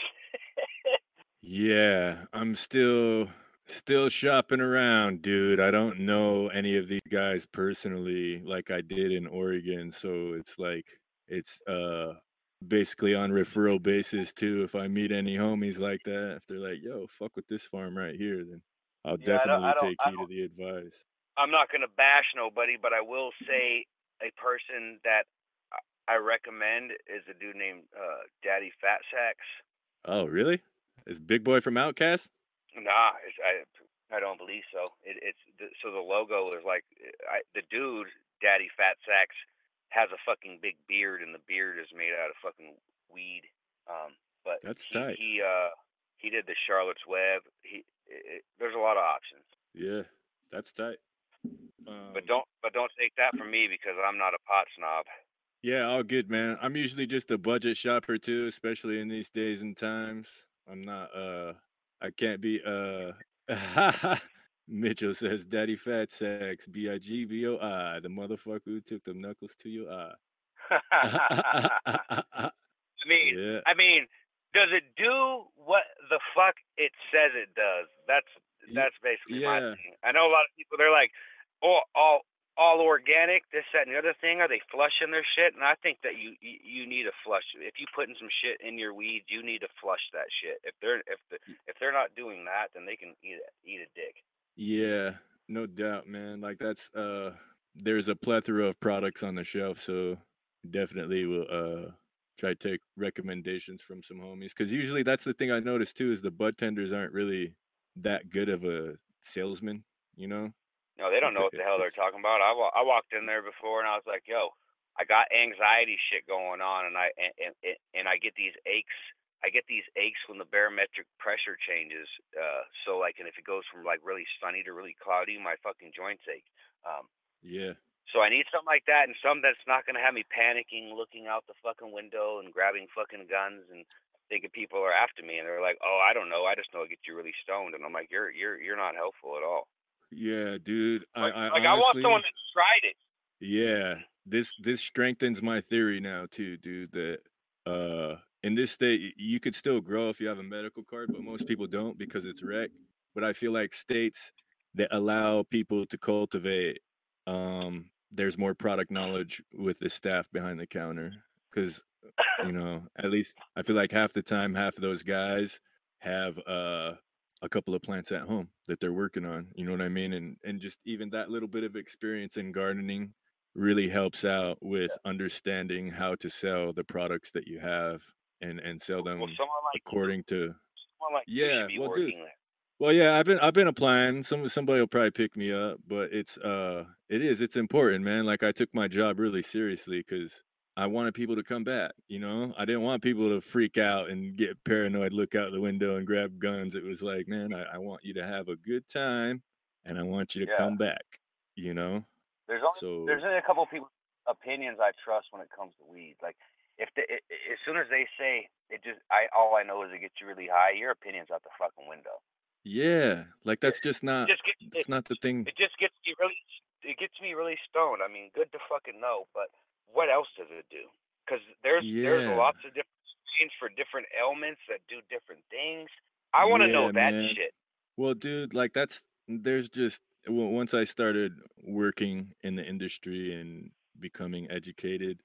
yeah. I'm still Still shopping around, dude. I don't know any of these guys personally like I did in Oregon, so it's like it's uh basically on referral basis too. If I meet any homies like that, if they're like, "Yo, fuck with this farm right here," then I'll Yeah, I don't- definitely I don't- take heed of the advice. I'm not gonna bash nobody, but I will say a person that I- I recommend is a dude named uh, Daddy Fat Sacks. Oh, really? Is Big Boi from OutKast? Nah, it's, I I don't believe so. It, it's the, so the logo is like I, the dude Daddy Fat Sacks has a fucking big beard, and the beard is made out of fucking weed. Um, but That's he, tight. he uh he did the Charlotte's Web. He it, it, there's a lot of options, Yeah, that's tight. Um, but don't but don't take that from me because I'm not a pot snob. Yeah, all good, man. I'm usually just a budget shopper too, especially in these days and times. I'm not uh I can't be uh Mitchell says Daddy Fat sex, B I G B O I the motherfucker who took the knuckles to your eye. I mean, yeah. I mean, does it do what the fuck it says it does? That's that's basically my thing. I know a lot of people. They're like, oh, all all organic, this, that, and the other thing. Are they flushing their shit? And I think that you you, you need to flush. If you putting some shit in your weeds, you need to flush that shit. If they're if the, if they're not doing that, then they can eat a, eat a dick. Yeah, no doubt, man. Like that's uh there's a plethora of products on the shelf, so definitely will uh try to take recommendations from some homies cuz usually that's the thing I notice too is the bud tenders aren't really that good of a salesman, you know? No, they don't know what the hell they're talking about. I, wa- I walked in there before and I was like, "Yo, I got anxiety shit going on, and I and, and, and- and I get these aches. I get these aches when the barometric pressure changes. Uh, so like, and if it goes from like really sunny to really cloudy, my fucking joints ache. Um, Yeah. so I need something like that, and something that's not gonna have me panicking, looking out the fucking window and grabbing fucking guns and thinking people are after me, and they're like, "Oh, I don't know. I just know it gets you really stoned," and I'm like, "You're you're you're not helpful at all." Yeah, dude. Like, I, I like I want honestly- someone that's tried it. Yeah, this this strengthens my theory now too, dude. That uh, in this state, you could still grow if you have a medical card, but most people don't because it's rec. But I feel like states that allow people to cultivate, um, there's more product knowledge with the staff behind the counter. Because you know, at least I feel like half the time, half of those guys have uh a couple of plants at home that they're working on. You know what I mean? And and just even that little bit of experience in gardening really helps out with understanding how to sell the products that you have and and sell them well, like according to someone like Yeah, well, dude, there. well yeah i've been i've been applying some somebody will probably pick me up but it's uh it is it's important man like i took my job really seriously because i wanted people to come back you know i didn't want people to freak out and get paranoid look out the window and grab guns it was like man i, I want you to have a good time and i want you to Yeah. come back you know There's only so there's only a couple of people opinions I trust when it comes to weed. Like if the, i i- as soon as they say it just I all I know is it gets you really high, your opinion's out the fucking window. yeah like that's just not It just gets that's it, not the thing it just gets me really it gets me really stoned. I mean, good to fucking know, but what else does it do? Because there's there's lots of different strains for different ailments that do different things. I want to know that man. shit. Well, dude, like that's there's just once I started working in the industry and becoming educated,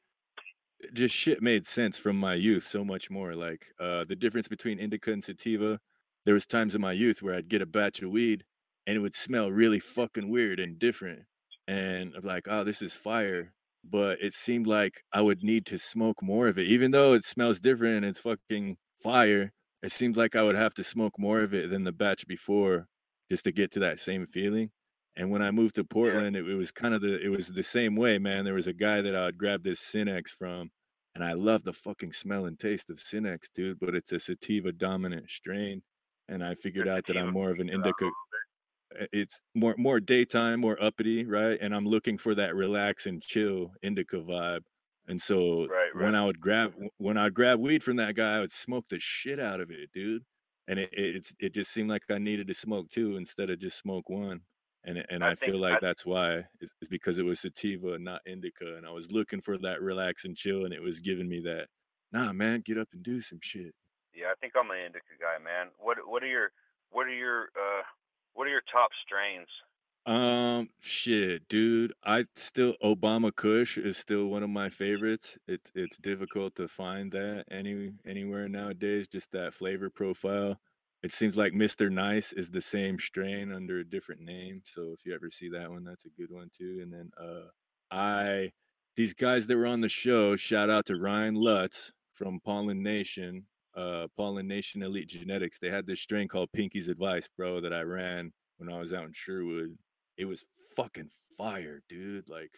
just shit made sense from my youth so much more. Like uh the difference between indica and sativa, there was times in my youth where I'd get a batch of weed and it would smell really fucking weird and different. And I'm like, oh, this is fire. But it seemed like I would need to smoke more of it. Even though it smells different and it's fucking fire, it seemed like I would have to smoke more of it than the batch before just to get to that same feeling. And when I moved to Portland, it, it was kind of the it was the same way, man. There was a guy that I would grab this Cinex from, and I love the fucking smell and taste of Cinex, dude. But it's a sativa dominant strain, and I figured out that I'm more of an indica. Uh, It's more more daytime, more uppity, right? And I'm looking for that relax and chill indica vibe. And so Right, when. I would grab when I'd grab weed from that guy, I would smoke the shit out of it, dude. And it it, it's, it just seemed like I needed to smoke two instead of just smoke one. And and I I, feel like I- that's why it's because it was sativa, not indica, and I was looking for that relax and chill, and it was giving me that. Nah, man, get up and do some shit. Yeah, I think I'm an indica guy, man. What what are your what are your uh What are your top strains? Um, shit, dude. I still Obama Kush is still one of my favorites. It's it's difficult to find that any anywhere nowadays. Just that flavor profile. It seems like Mr. Nice is the same strain under a different name. So if you ever see that one, that's a good one too. And then uh I these guys that were on the show, shout out to Ryan Lutz from Pollen Nation, uh Pollen Nation Elite Genetics. They had this strain called Pinky's Advice, bro, that I ran when I was out in Sherwood. It was fucking fire, dude. Like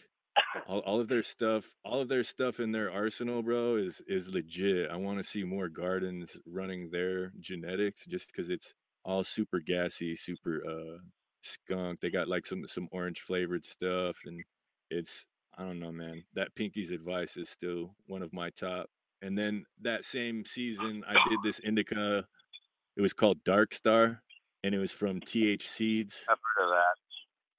all, all of their stuff, all of their stuff in their arsenal, bro, is is legit. I want to see more gardens running their genetics just because it's all super gassy, super uh skunk. They got like some some orange flavored stuff, and it's I don't know, man. That Pinky's advice is still one of my top. And then that same ah. season, I did this indica. It was called Dark Star, and it was from TH Seeds. I've heard of that.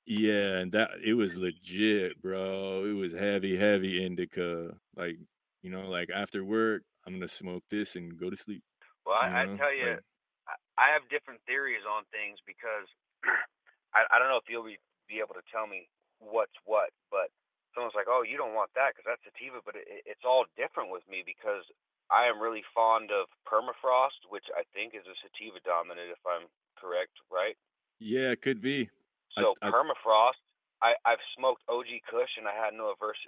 Yeah, and that it was legit, bro. It was heavy, heavy indica. Like, you know, like after work, I'm gonna smoke this and go to sleep. Well, I, I tell you, like I, I have different theories on things because I, I don't know if you'll be, be able to tell me what's what, but someone's like, oh, you don't want that because that's sativa, but it, it- it's all different with me because I am really fond of permafrost, which I think is a sativa dominant, if I'm correct, right? yeah, it could be. So I- permafrost, I, I've smoked OG Kush and I had no adverse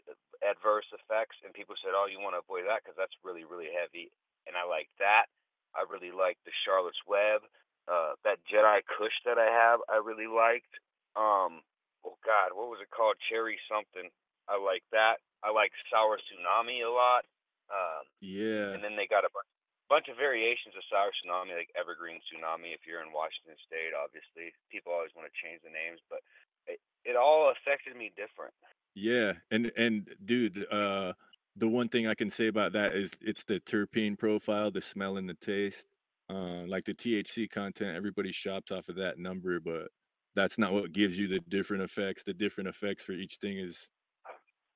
adverse effects, and people said, "Oh, you want to avoid that because that's really really heavy," and I like that. I really like the Charlotte's Web, uh, that Jedi Kush that I have. I really liked. Um, oh God, what was it called? Cherry something. I like that. I like Sour Tsunami a lot. Um, Yeah. and then they got a bunch, bunch of variations of sour tsunami, like evergreen tsunami. If you're in Washington State, obviously, people always want to change the names, but it, it all affected me different. Yeah, and and dude, uh, the one thing I can say about that is it's the terpene profile, the smell and the taste. Uh, like the THC content, everybody shops off of that number, but that's not what gives you the different effects. The different effects for each thing is,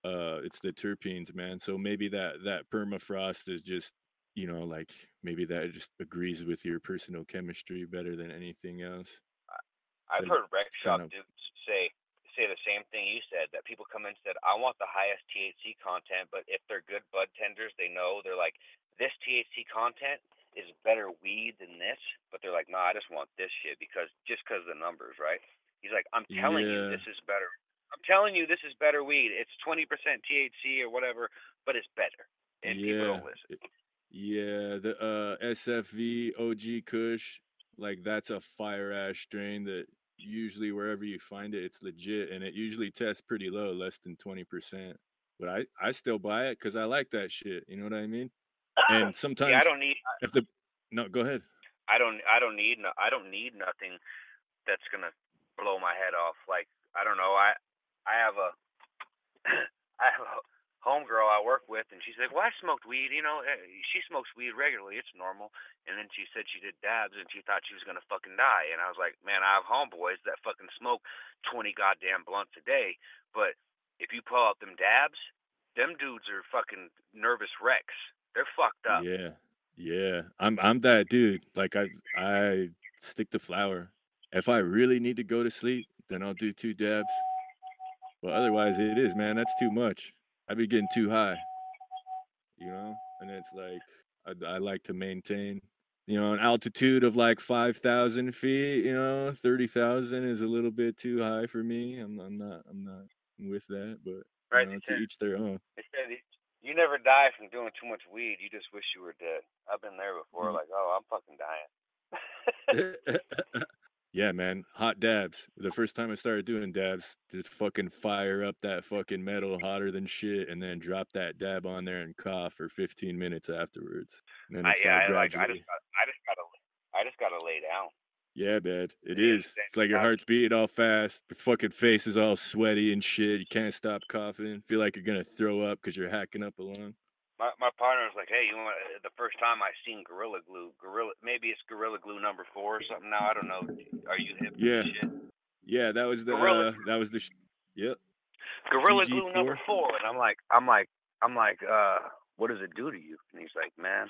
uh, it's the terpenes, man. So maybe that that permafrost is just, you know, like maybe that just agrees with your personal chemistry better than anything else. I've heard rec shop of- dudes say say the same thing you said. That people come in and said, "I want the highest THC content," but if they're good bud tenders, they know they're like, "This THC content is better weed than this," but they're like, "Nah, I just want this shit because just because the numbers, right?" He's like, "I'm telling you, this is better. I'm telling you, this is better weed. It's 20% THC or whatever, but it's better." And people don't listen. Yeah, the uh SFV OG Kush, like that's a fire ash strain that usually wherever you find it, it's legit and it usually tests pretty low, less than 20%. But I I still buy it cuz I like that shit, you know what I mean? And sometimes yeah, I don't need. if the No, go ahead. I don't I don't need no I don't need nothing that's gonna blow my head off. Like I don't know, I I have a I have a homegirl I work with and she's like, Well I smoked weed, you know, eh, she smokes weed regularly, it's normal and then she said she did dabs and she thought she was gonna fucking die and I was like, Man, I have homeboys that fucking smoke twenty goddamn blunts a day, but if you pull out them dabs, them dudes are fucking nervous wrecks. They're fucked up. Yeah. Yeah. I'm I'm that dude. Like I I stick to flower. If I really need to go to sleep, then I'll do two dabs. But otherwise it is, man, that's too much. I be getting too high. You know? And it's like I, I like to maintain, you know, an altitude of like 5,000 feet, you know, 30,000 is a little bit too high for me. I'm, I'm not, I'm not with that, but Right, you know, to each their own. You never die from doing too much weed. You just wish you were dead. I've been there before. Ye- Like, oh, I'm fucking dying. yeah, man. Hot dabs. The first time I started doing dabs, just fucking fire up that fucking metal hotter than shit and then drop that dab on there and cough for 15 minutes afterwards. And then I, yeah, I, like, I just, got, I just gotta, I just gotta lay down. Yeah, man. It is. It's like your heart's beating all fast. Your fucking face is all sweaty and shit. You can't stop coughing. Feel like you're gonna throw up because you're hacking up a lung. My my partner was like, hey, you want the first time I seen Gorilla Glue, Gorilla, maybe it's Gorilla Glue number four or something. Now I don't know. Are you hip? to Yeah. Shit? Yeah, that was the. Gorilla Uh, that was the. Sh- yep. Gorilla Glue number GG4? and I'm like, I'm like, I'm like, uh, what does it do to you? And he's like, man,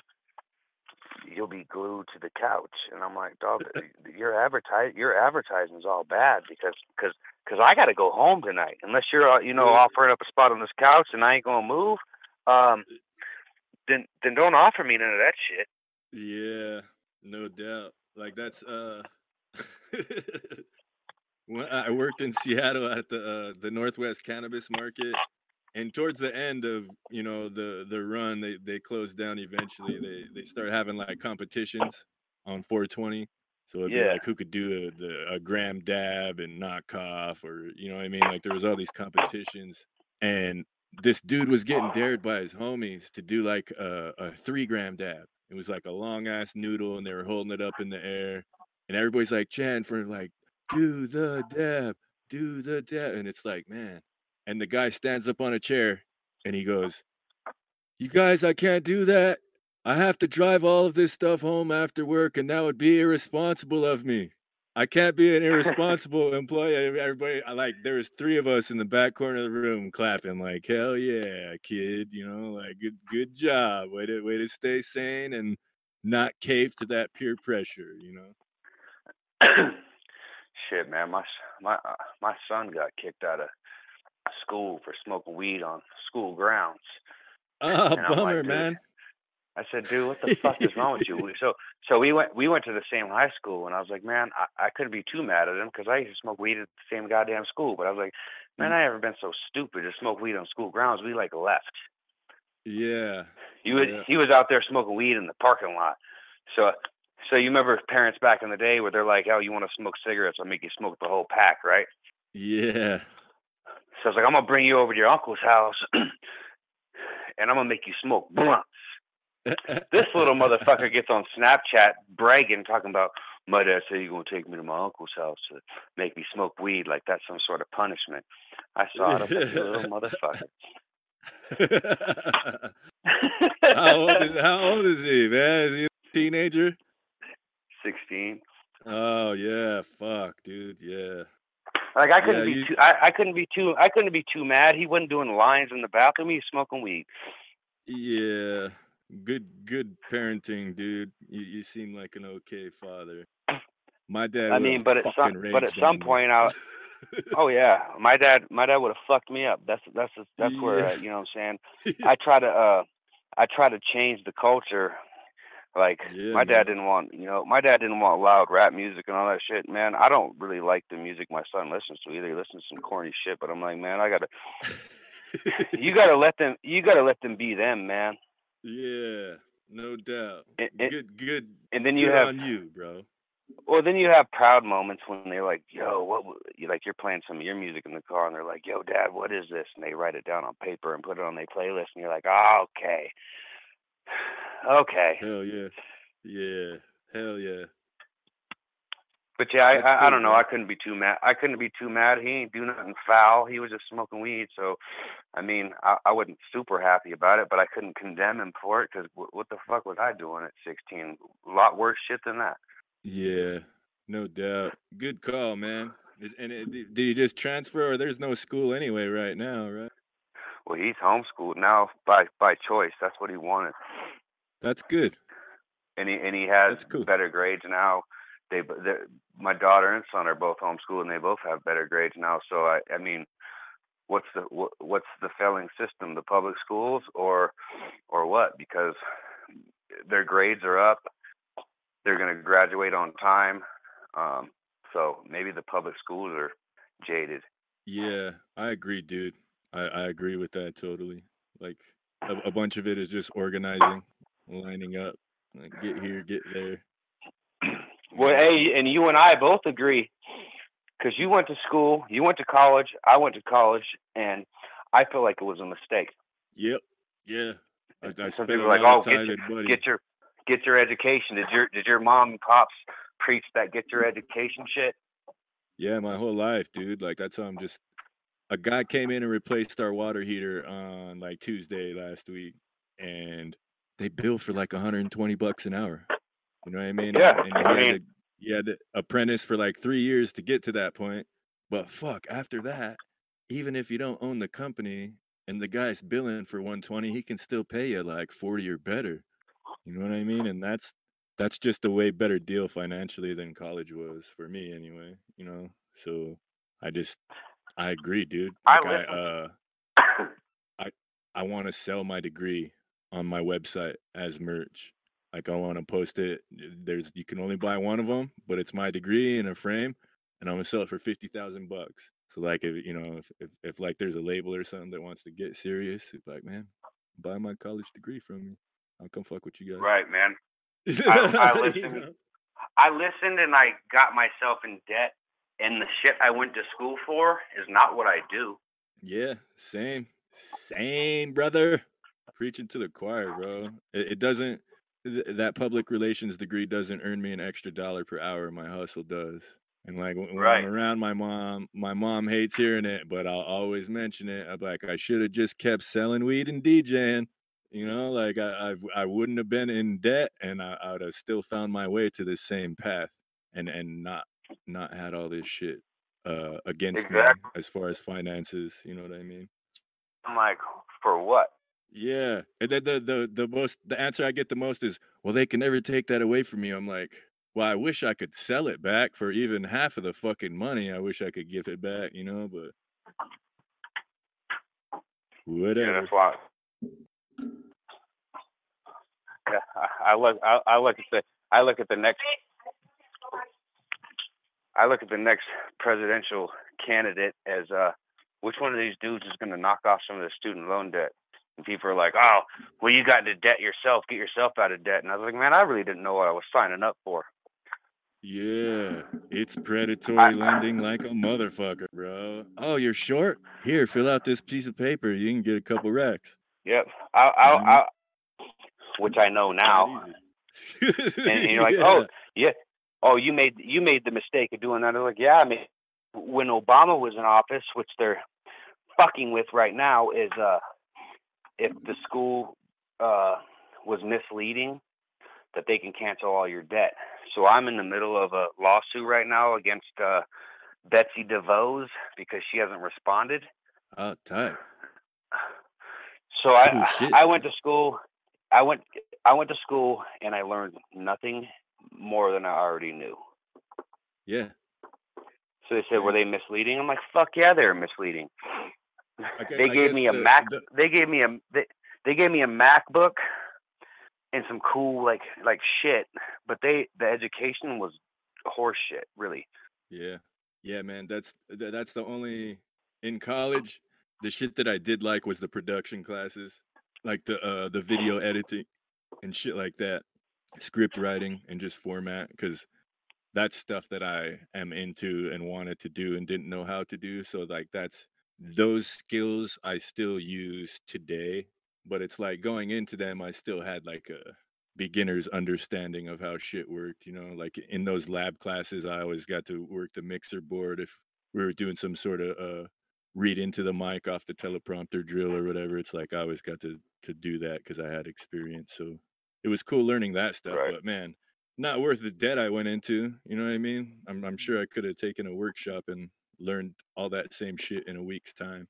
you'll be glued to the couch. And I'm like, dog, your advertise your advertising's all bad because because because I got to go home tonight. Unless you're uh, you know offering up a spot on this couch and I ain't gonna move, um, then then don't offer me none of that shit. Yeah, no doubt. Like that's uh. when I worked in Seattle at the uh, the Northwest Cannabis Market, and towards the end of you know the the run they they closed down eventually they they started having like competitions on 420 so it'd Yeah. be like who could do a, the, a gram dab and knock off or you know what i mean like there was all these competitions and this dude was getting dared by his homies to do like a, a three gram dab it was like a long ass noodle and they were holding it up in the air and everybody's like chanting for like do the dab do the dab and it's like man and the guy stands up on a chair and he goes, You guys, I can't do that. I have to drive all of this stuff home after work, and that would be irresponsible of me. I can't be an irresponsible employee. Everybody, I like, there was three of us in the back corner of the room clapping, like, hell yeah, kid, you know, like, good, good job. Way to, way to stay sane and not cave to that peer pressure, you know? Shit, man, my my uh, my son got kicked out of school for smoking weed on school grounds. Ah, And I'm like, bummer, man. I said, dude, what the fuck is wrong with you? So so we went we went to the same high school, and I was like, man, I, I couldn't be too mad at him because I used to smoke weed at the same goddamn school. But I was like, man, mm. I never been so stupid to smoke weed on school grounds. We like left. Yeah. He was Yeah. he was out there smoking weed in the parking lot. So so you remember parents back in the day where they're like, oh, you want to smoke cigarettes? I'll make you smoke the whole pack, right? Yeah. So I was like, I'm gonna bring you over to your uncle's house, and I'm gonna make you smoke. This little motherfucker gets on Snapchat bragging, talking about my dad said you're gonna take me to my uncle's house to make me smoke weed, like that's some sort of punishment. I saw it. I like, little motherfucker. how old is how old is he, man? Is he a teenager? Sixteen. Oh yeah, fuck, dude, yeah. Like I couldn't Yeah, be you- too. I, I couldn't be too. I couldn't be too mad. He wasn't doing lines in the bathroom. He was smoking weed. Yeah. Good good parenting, dude. You you seem like an okay father. My dad I mean, but at some but at some me. point, I oh yeah, my dad my dad would have fucked me up. That's that's that's where Yeah. uh, you know what I'm saying. I try to uh I try to change the culture. Like Yeah, my dad man. didn't want you know my dad didn't want loud rap music and all that shit. Man, I don't really like the music my son listens to either. He listens to some corny shit, but I'm like, man, I gotta you gotta let them you gotta let them be them, man. Yeah, no doubt. And, and, Good good and then you good have on you, bro. Well, then you have proud moments when they're like, "Yo, what?" You like you're playing some of your music in the car, and they're like, "Yo, Dad, what is this?" And they write it down on paper and put it on their playlist, and you're like, oh, "Okay, okay." Hell yeah. Yeah. Hell yeah. But yeah, I, I, I don't know. I couldn't be too mad. I couldn't be too mad. He ain't do nothing foul. He was just smoking weed. So, I mean, I, I wasn't super happy about it, but I couldn't condemn him for it because w- what the fuck was I doing at 16? A lot worse shit than that. Yeah, no doubt. Good call, man. Is, and uh, it, did you just transfer, or there's no school anyway right now, right? Well, he's homeschooled now by by choice. That's what he wanted. That's good. and he and he has cool. better grades now. They, my daughter and son are both homeschooled, and they both have better grades now. So I, I mean, what's the what, what's the failing system? The public schools or or what? Because their grades are up, they're going to graduate on time. Um, so maybe the public schools are jaded. Yeah, I agree, dude. I, I agree with that totally. Like a, a bunch of it is just organizing, lining up, like get here, get there. Well, hey, and you and I both agree because you went to school, you went to college, I went to college, and I feel like it was a mistake. Yep. Yeah. I, I some people are like, "Oh, get your, get your get your education." Did your did your mom and pops preach that get your education shit? Yeah, my whole life, dude. Like that's how I'm just a guy came in and replaced our water heater on like Tuesday last week and they bill for like 120 bucks an hour. You know what I mean? Yeah, And, you I had mean- to, you had to apprentice for like three years to get to that point. But fuck, after that, even if you don't own the company and the guy's billing for 120, he can still pay you like 40 or better. You know what I mean? And that's that's just a way better deal financially than college was for me anyway, you know. So I just I agree, dude. Like I, I uh I I want to sell my degree on my website as merch. Like I want to post it. There's you can only buy one of them, but it's my degree in a frame, and I'm gonna sell it for fifty thousand bucks. So like if you know if, if if like there's a label or something that wants to get serious, it's like man, buy my college degree from me. I'll come fuck with you guys. Right, man. I, I listened. you know? I listened and I got myself in debt, and the shit I went to school for is not what I do. Yeah, same, same, brother. Preaching to the choir, bro. It, it doesn't. Th- that public relations degree doesn't earn me an extra dollar per hour. My hustle does. And like when, right. I'm around my mom, my mom hates hearing it, but I'll always mention it. I'm like, I should have just kept selling weed and DJing. You know, like I I, I wouldn't have been in debt, and I, I would have still found my way to the same path, and and not not had all this shit uh against exactly. me as far as finances. You know what I mean? I'm like, for what? Yeah, and then the the the most the answer I get the most is, well, they can never take that away from me. I'm like, well, I wish I could sell it back for even half of the fucking money. I wish I could give it back, you know, but whatever. Yeah, that's why yeah, I, look. I, I look at the. I look at the next. I look at the next presidential candidate as uh, which one of these dudes is going to knock off some of the student loan debt. And people are like, "Oh, well, you got into debt yourself. Get yourself out of debt." And I was like, "Man, I really didn't know what I was signing up for." Yeah, it's predatory I, lending like a motherfucker, bro. Oh, you're short? Here, fill out this piece of paper. You can get a couple racks. Yep. I, I, mm-hmm. I, which I know now. and, and, you're like, yeah. oh yeah, oh you made you made the mistake of doing that. I'm like, yeah, I mean, when Obama was in office, which they're fucking with right now, is uh, if the school uh, was misleading, that they can cancel all your debt. So I'm in the middle of a lawsuit right now against uh, Betsy DeVos because she hasn't responded. Oh, tight. So I I went to school I went I went to school and I learned nothing more than I already knew. Yeah. So they said, were they misleading? I'm like, fuck yeah, they're misleading. They gave me a the, Mac. The... They gave me a they, they gave me a MacBook and some cool like like shit, but they the education was horse shit, really. Yeah, yeah, man. That's that's the only in college. The shit that I did like was the production classes like the uh the video editing and shit like that script writing and just format because that's stuff that i am into and wanted to do and didn't know how to do so like that's those skills i still use today but it's like going into them i still had like a beginner's understanding of how shit worked you know like in those lab classes i always got to work the mixer board if we were doing some sort of uh read into the mic off the teleprompter drill or whatever. It's like I always got to to do that because I had experience. So it was cool learning that stuff. Right. But man, not worth the debt I went into. You know what I mean? I'm I'm sure I could have taken a workshop and learned all that same shit in a week's time.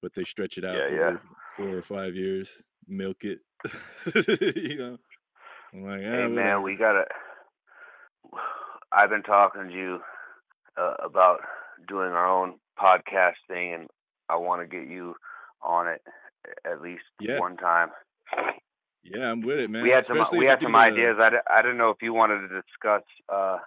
But they stretch it out yeah, yeah. four or five years, milk it. you know. I'm like, hey man, we gotta. I've been talking to you uh, about doing our own podcast thing, and I want to get you on it at least yeah. one time. Yeah, I'm with it, man. We had Especially some we had some ideas. I, I didn't know if you wanted to discuss. Uh,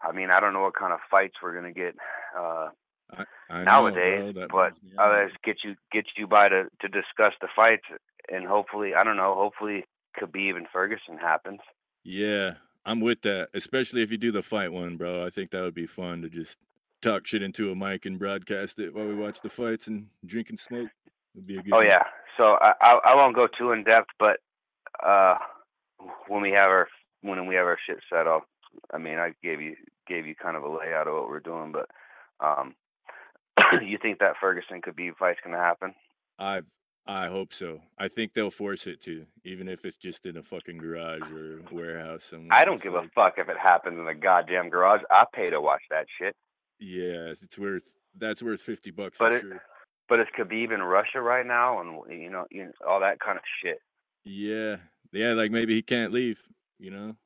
I mean, I don't know what kind of fights we're gonna get uh, I, I nowadays, know, but yeah. I'll just get you get you by to to discuss the fights, and hopefully, I don't know. Hopefully, Khabib and Ferguson happens. Yeah, I'm with that. Especially if you do the fight one, bro. I think that would be fun to just talk shit into a mic and broadcast it while we watch the fights and drink and smoke. Would be a good. Oh yeah. So I, I, I won't go too in depth, but uh, when we have our when we have our shit set up, I mean, I gave you gave you kind of a layout of what we're doing, but um, you think that Ferguson could be fight's gonna happen? I I hope so. I think they'll force it to, even if it's just in a fucking garage or warehouse somewhere. I don't give like... a fuck if it happens in a goddamn garage. I pay to watch that shit. Yeah, it's worth that's worth fifty bucks but it, sure. But it's Khabib in Russia right now, and you know, you know, all that kind of shit. Yeah, yeah, like maybe he can't leave. You know.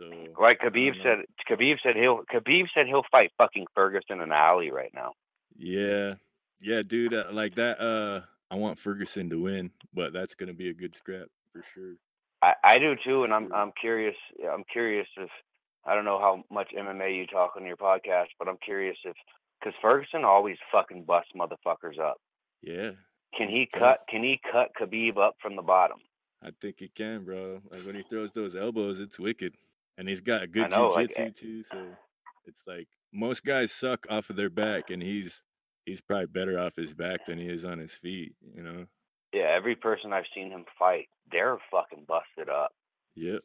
So Like Khabib said, Khabib said he'll Khabib said he'll fight fucking Ferguson in an alley right now. Yeah, yeah, dude. Uh, like that. Uh, I want Ferguson to win, but that's gonna be a good scrap for sure. I, I do too, and I'm I'm curious. I'm curious if I don't know how much MMA you talk on your podcast, but I'm curious if because Ferguson always fucking busts motherfuckers up. Yeah, Can he cut? Can he cut Khabib up from the bottom? I think he can, bro. Like when he throws those elbows, it's wicked, and he's got a good know, like, jujitsu eh too. So it's like most guys suck off of their back, and he's he's probably better off his back than he is on his feet. You know. Yeah, every person I've seen him fight, they're fucking busted up. Yep.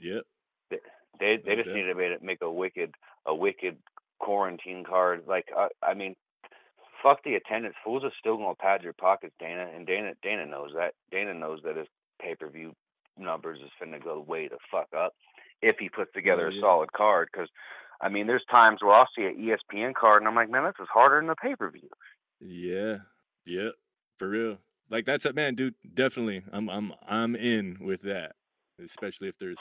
Yep. They they, they just need to make, make a wicked a wicked quarantine card. Like I, I mean, fuck the attendance. Fools are still gonna pad your pockets, Dana, and Dana Dana knows that. Dana knows that his pay per view numbers is finna go way the fuck up if he puts oh, together Hell a solid card. Because I mean, there's times where I'll see an ESPN card and I'm like, man, this is harder than the pay per view. Yeah. Yep. For real. Like that's a man, dude. Definitely. I'm I'm I'm in with that. Especially if there's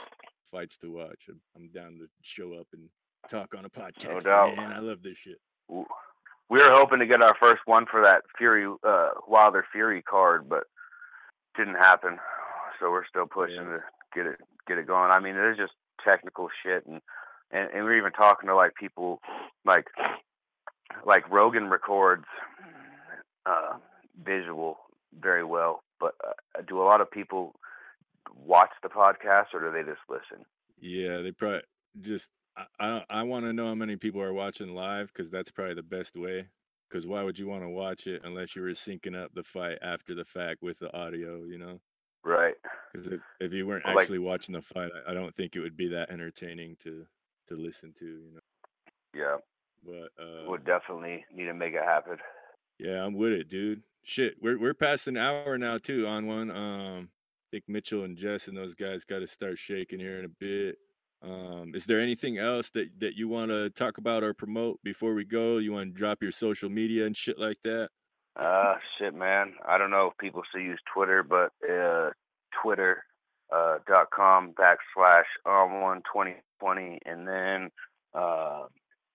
fights to watch. I'm, I'm down to show up and talk on a podcast. No doubt. Man, I love this shit. we were hoping to get our first one for that Fury uh, Wilder Fury card, but didn't happen. So we're still pushing Yeah. to get it get it going. I mean, there's just technical shit, and, and and we're even talking to like people like like Rogan records uh, visual very well, but uh, do a lot of people watch the podcast or do they just listen? Yeah, they probably just. I I, I want to know how many people are watching live because that's probably the best way. Because why would you want to watch it unless you were syncing up the fight after the fact with the audio? You know, Right. because if, if you weren't Well, like- actually watching the fight, I, I don't think it would be that entertaining to to listen to. You know, Yeah. but uh, Would definitely need to make it happen. Yeah, I'm with it, dude. Shit, we're we're past an hour now too on one. Um, I think Mitchell and Jess and those guys got to start shaking here in a bit. Um, is there anything else that that you want to talk about or promote before we go? You want to drop your social media and shit like that? Uh, shit, man. I don't know if people still use Twitter, but uh, Twitter uh, dot com backslash on one twenty twenty, and then uh,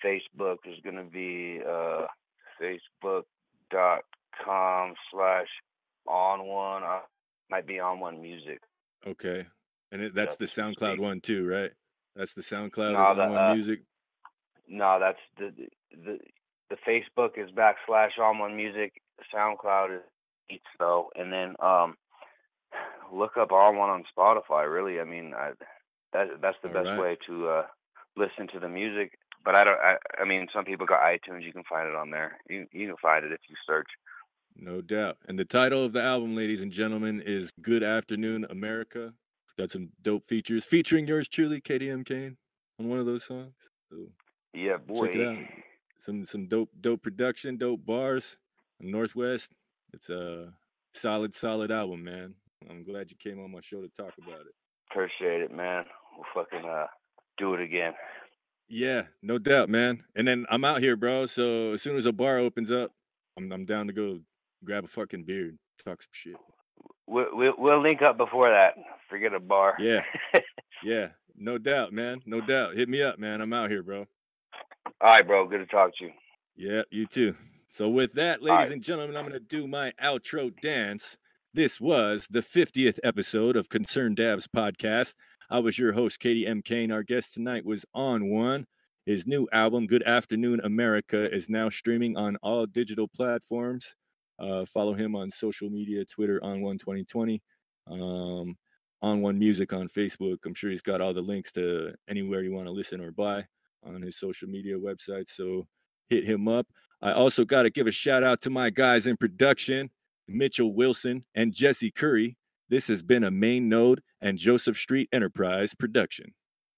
Facebook is gonna be uh, Facebook dot com slash on one. Uh, might be on one music. Okay, and it, that's the SoundCloud one too, right? That's the SoundCloud No, on one uh, music. No, that's the the the Facebook is backslash on one music. SoundCloud is beats though, and then um look up on one on Spotify. Really, I mean, I, that that's the All best right. way to uh listen to the music. But I don't. I, I mean, some people got iTunes. You can find it on there. You you can find it if you search. No doubt. And the title of the album, ladies and gentlemen, is Good Afternoon America. It's got some dope features featuring yours truly, KDM Kane, on one of those songs. So Yeah, boy. check it out. Some some dope dope production, dope bars. Northwest. It's a solid, solid album, man. I'm glad you came on my show to talk about it. Appreciate it, man. We'll fucking uh do it again. Yeah, no doubt, man. And then I'm out here, bro. So as soon as a bar opens up, I'm I'm down to go grab a fucking beer and talk some shit. We'll we'll, we'll link up before that. Forget a bar. Yeah. Yeah, no doubt, man. No doubt. Hit me up, man. I'm out here, bro. All right, bro. Good to talk to you. Yeah, you too. So with that, ladies right. and gentlemen, I'm gonna do my outro dance. This was the 50th episode of Concerned Dabs podcast. I was your host, Katie M. Kane. Our guest tonight was On One. His new album, Good Afternoon America, is now streaming on all digital platforms. Uh, follow him on social media, Twitter, On One 2020, um, On One Music on Facebook. I'm sure he's got all the links to anywhere you want to listen or buy on his social media website. So hit him up. I also got to give a shout out to my guys in production, Mitchell Wilson and Jesse Curry. This has been a Main Node and Joseph Street Enterprise production.